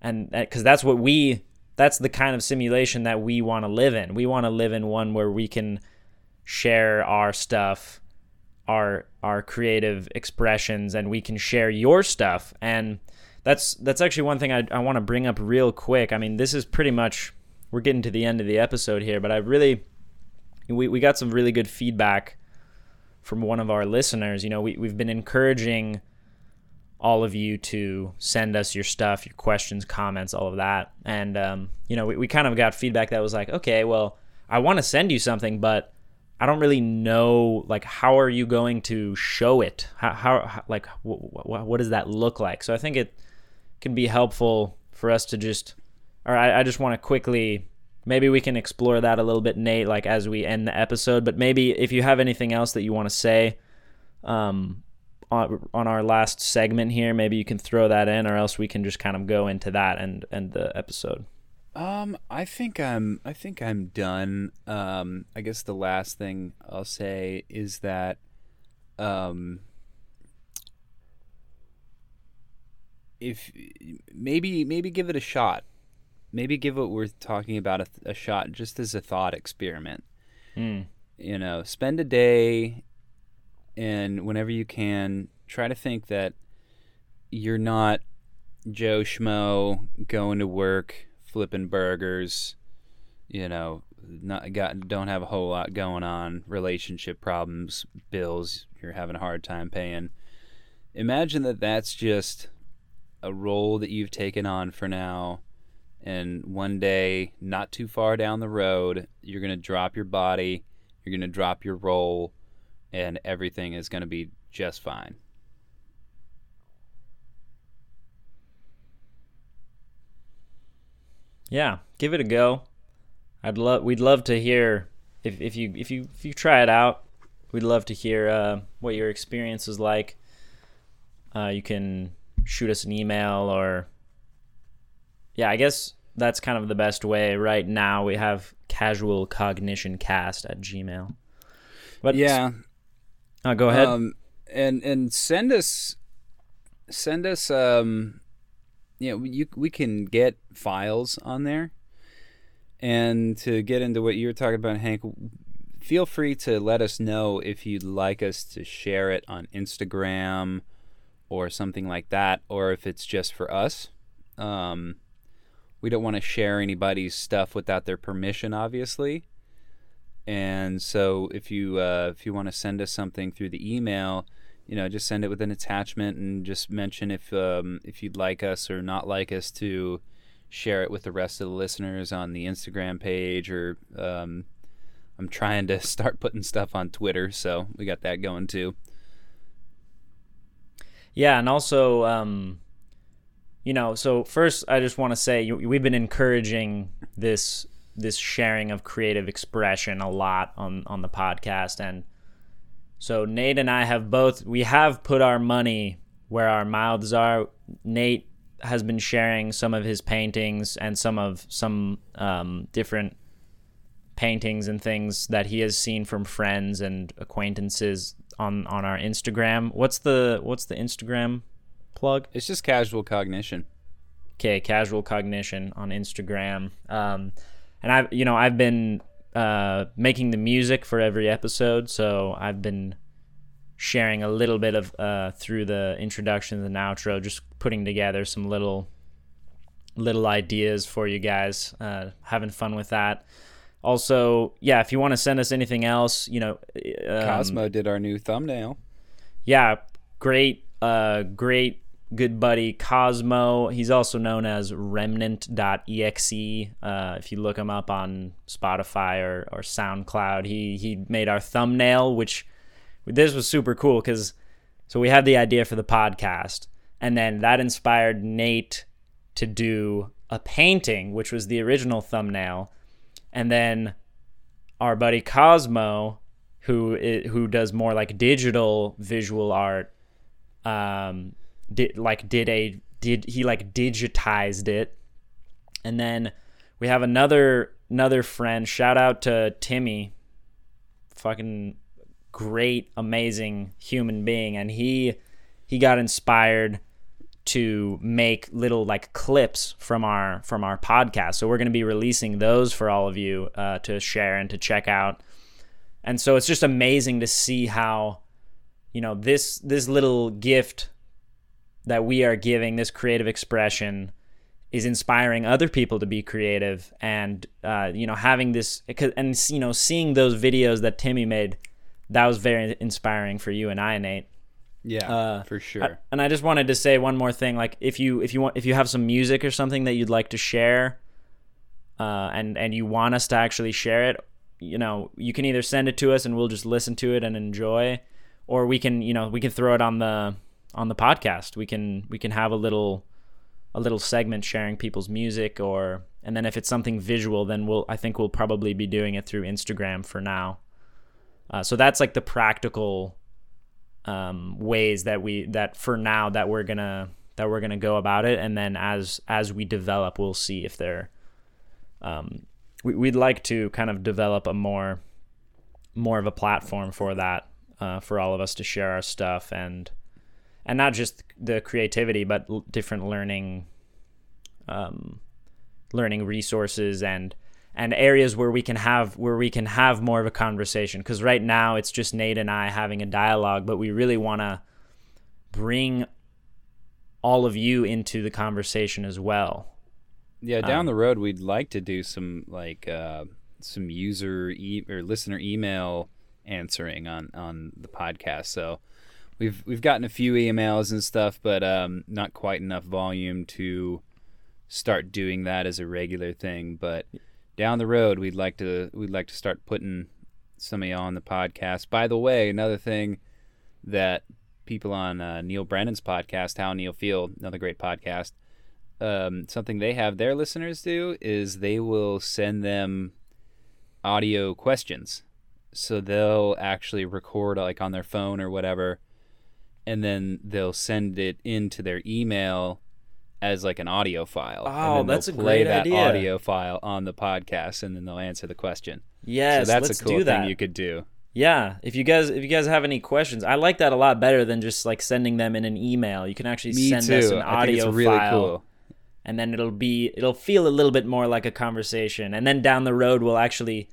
[SPEAKER 1] and because that's what we that's the kind of simulation that we want to live in we want to live in one where we can share our stuff our our creative expressions and we can share your stuff and that's that's actually one thing I, I want to bring up real quick i mean this is pretty much we're getting to the end of the episode here but i really we, we got some really good feedback from one of our listeners. You know, we, we've been encouraging all of you to send us your stuff, your questions, comments, all of that. And, um, you know, we, we kind of got feedback that was like, okay, well, I want to send you something, but I don't really know, like, how are you going to show it? How, how like, what does that look like? So I think it can be helpful for us to just, or I, I just want to quickly maybe we can explore that a little bit, Nate, like as we end the episode. But maybe if you have anything else that you want to say um, on, on our last segment here, maybe you can throw that in, or else we can just kind of go into that and end the episode.
[SPEAKER 2] Um, I think I'm. I think I'm done. Um, I guess the last thing I'll say is that, um, if maybe maybe give it a shot maybe give what we're talking about a, a shot just as a thought experiment.
[SPEAKER 1] Mm.
[SPEAKER 2] You know, spend a day and whenever you can, try to think that you're not Joe Schmo going to work, flipping burgers, you know, not got don't have a whole lot going on, relationship problems, bills you're having a hard time paying. Imagine that that's just a role that you've taken on for now and one day, not too far down the road, you're going to drop your body, you're going to drop your role, and everything is going to be just fine.
[SPEAKER 1] Yeah, give it a go. I'd love we'd love to hear if, if you if you if you try it out. We'd love to hear uh, what your experience is like. Uh, you can shoot us an email or yeah, I guess that's kind of the best way. Right now, we have casual cognition cast at Gmail.
[SPEAKER 2] But yeah,
[SPEAKER 1] uh, go ahead.
[SPEAKER 2] Um, and and send us send us um, you know, you we can get files on there. And to get into what you were talking about, Hank, feel free to let us know if you'd like us to share it on Instagram or something like that, or if it's just for us. Um, we don't want to share anybody's stuff without their permission, obviously. And so if you uh, if you want to send us something through the email, you know, just send it with an attachment and just mention if um, if you'd like us or not like us to share it with the rest of the listeners on the Instagram page or um, I'm trying to start putting stuff on Twitter, so we got that going too.
[SPEAKER 1] Yeah, and also um, you know, so first I just want to say we've been encouraging this this sharing of creative expression a lot on on the podcast and so Nate and I have both we have put our money where our mouths are. Nate has been sharing some of his paintings and some of some um, different paintings and things that he has seen from friends and acquaintances on on our Instagram. What's the what's the Instagram plug?
[SPEAKER 2] It's just casual cognition.
[SPEAKER 1] Okay, casual cognition on Instagram. Um, and I've you know I've been uh, making the music for every episode, so I've been sharing a little bit of uh, through the introduction and outro, just putting together some little little ideas for you guys. Uh, having fun with that. Also, yeah, if you want to send us anything else, you know,
[SPEAKER 2] um, Cosmo did our new thumbnail.
[SPEAKER 1] Yeah, great, uh, great good buddy Cosmo. He's also known as remnant.exe. Uh, if you look him up on Spotify or, or SoundCloud, he, he made our thumbnail, which this was super cool because so we had the idea for the podcast, and then that inspired Nate to do a painting, which was the original thumbnail, and then our buddy Cosmo, who who does more like digital visual art, um, did like did a did he like digitized it, and then we have another another friend. Shout out to Timmy, fucking great, amazing human being, and he he got inspired to make little like clips from our from our podcast. So we're going to be releasing those for all of you uh, to share and to check out. And so it's just amazing to see how you know this this little gift that we are giving this creative expression is inspiring other people to be creative and uh, you know having this and you know seeing those videos that Timmy made that was very inspiring for you and I Nate
[SPEAKER 2] Yeah,
[SPEAKER 1] Uh,
[SPEAKER 2] for sure.
[SPEAKER 1] I- and I just wanted to say one more thing. Like, if you if you want if you have some music or something that you'd like to share, uh, and and you want us to actually share it, you know, you can either send it to us and we'll just listen to it and enjoy, or we can you know we can throw it on the on the podcast. We can we can have a little a little segment sharing people's music, or and then if it's something visual, then we'll I think we'll probably be doing it through Instagram for now. Uh, so that's like the practical um, ways that we that for now that we're gonna that we're gonna go about it, and then as as we develop, we'll see if they're. Um, we, we'd like to kind of develop a more more of a platform for that uh, for all of us to share our stuff and and not just the creativity but l- different learning um, learning resources and and areas where we can have where we can have more of a conversation because right now it's just Nate and I having a dialogue but we really want to bring all of you into the conversation as well
[SPEAKER 2] Yeah, down
[SPEAKER 1] Um,
[SPEAKER 2] the road, we'd like to do some like uh, some user e- or listener email answering on on the podcast. So we've we've gotten a few emails and stuff, but um, not quite enough volume to start doing that as a regular thing. But down the road, we'd like to we'd like to start putting some of y'all on the podcast. By the way, another thing that people on uh, Neal Brennan's podcast, How Neal Feel, another great podcast um, something they have their listeners do is they will send them audio questions. So they'll actually record like on their phone or whatever, and then they'll send it into their email as like an audio file. and
[SPEAKER 1] Oh,
[SPEAKER 2] then they'll
[SPEAKER 1] that's a
[SPEAKER 2] play
[SPEAKER 1] great
[SPEAKER 2] that
[SPEAKER 1] idea.
[SPEAKER 2] audio file on the podcast, and then they'll answer the question.
[SPEAKER 1] yes
[SPEAKER 2] so that's a cool
[SPEAKER 1] that
[SPEAKER 2] thing you could do.
[SPEAKER 1] Yeah, if you guys if you guys have any questions, I like that a lot better than just like sending them in an email. You can actually
[SPEAKER 2] Me
[SPEAKER 1] send
[SPEAKER 2] too.
[SPEAKER 1] us an audio
[SPEAKER 2] it's really
[SPEAKER 1] file,
[SPEAKER 2] cool.
[SPEAKER 1] and then it'll be it'll feel a little bit more like a conversation. And then down the road, we'll actually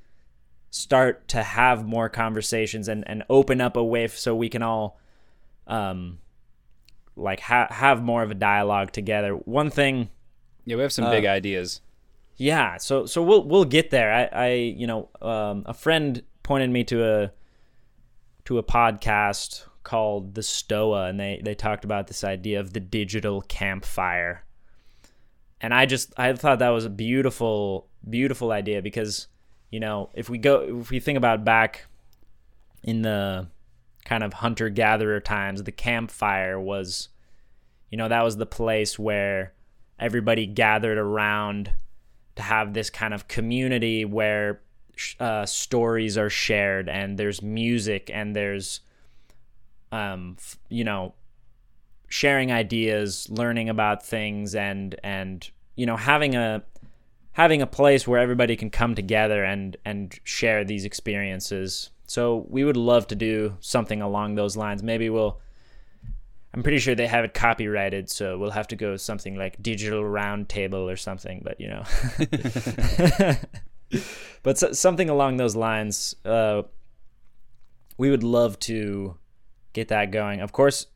[SPEAKER 1] start to have more conversations and and open up a way so we can all, um, like ha- have more of a dialogue together. One thing
[SPEAKER 2] Yeah, we have some
[SPEAKER 1] Uh,
[SPEAKER 2] big ideas.
[SPEAKER 1] yeah, so so we'll we'll get there. I, I you know um, a friend pointed me to a to a podcast called the Stoa, and they they talked about this idea of the digital campfire, and I just I thought that was a beautiful beautiful idea because you know if we go if we think about back in the kind of hunter gatherer times, the campfire was you know that was the place where everybody gathered around to have this kind of community where uh, stories are shared and there's music and there's um you know sharing ideas learning about things and and you know having a having a place where everybody can come together and and share these experiences so we would love to do something along those lines maybe we'll I'm pretty sure they have it copyrighted, so we'll have to go something like digital roundtable or something. But you know, but so, something along those lines. Uh, we would love to get that going. Of course,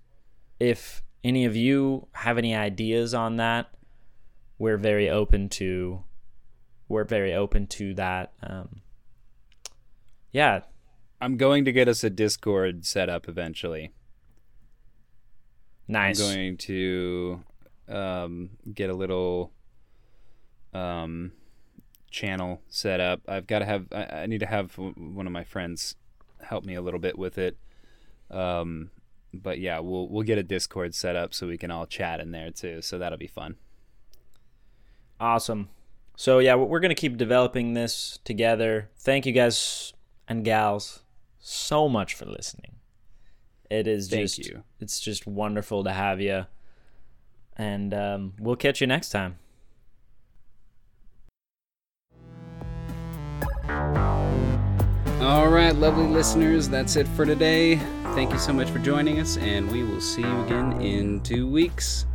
[SPEAKER 1] if any of you have any ideas on that, we're very open to. We're very open to that. Um, yeah,
[SPEAKER 2] I'm going to get us a Discord set up eventually.
[SPEAKER 1] nice.
[SPEAKER 2] I'm going to um, get a little um, channel set up. I've got to have. I, I need to have one of my friends help me a little bit with it. Um, but yeah, we'll we'll get a Discord set up so we can all chat in there too. So that'll be fun.
[SPEAKER 1] Awesome. So yeah, we're gonna keep developing this together. Thank you guys and gals so much for listening. It is
[SPEAKER 3] Thank
[SPEAKER 1] just
[SPEAKER 3] you.
[SPEAKER 1] it's just wonderful to have you. And um, we'll catch you next time.
[SPEAKER 3] All right, lovely listeners, that's it for today. Thank you so much for joining us, and we will see you again in two weeks.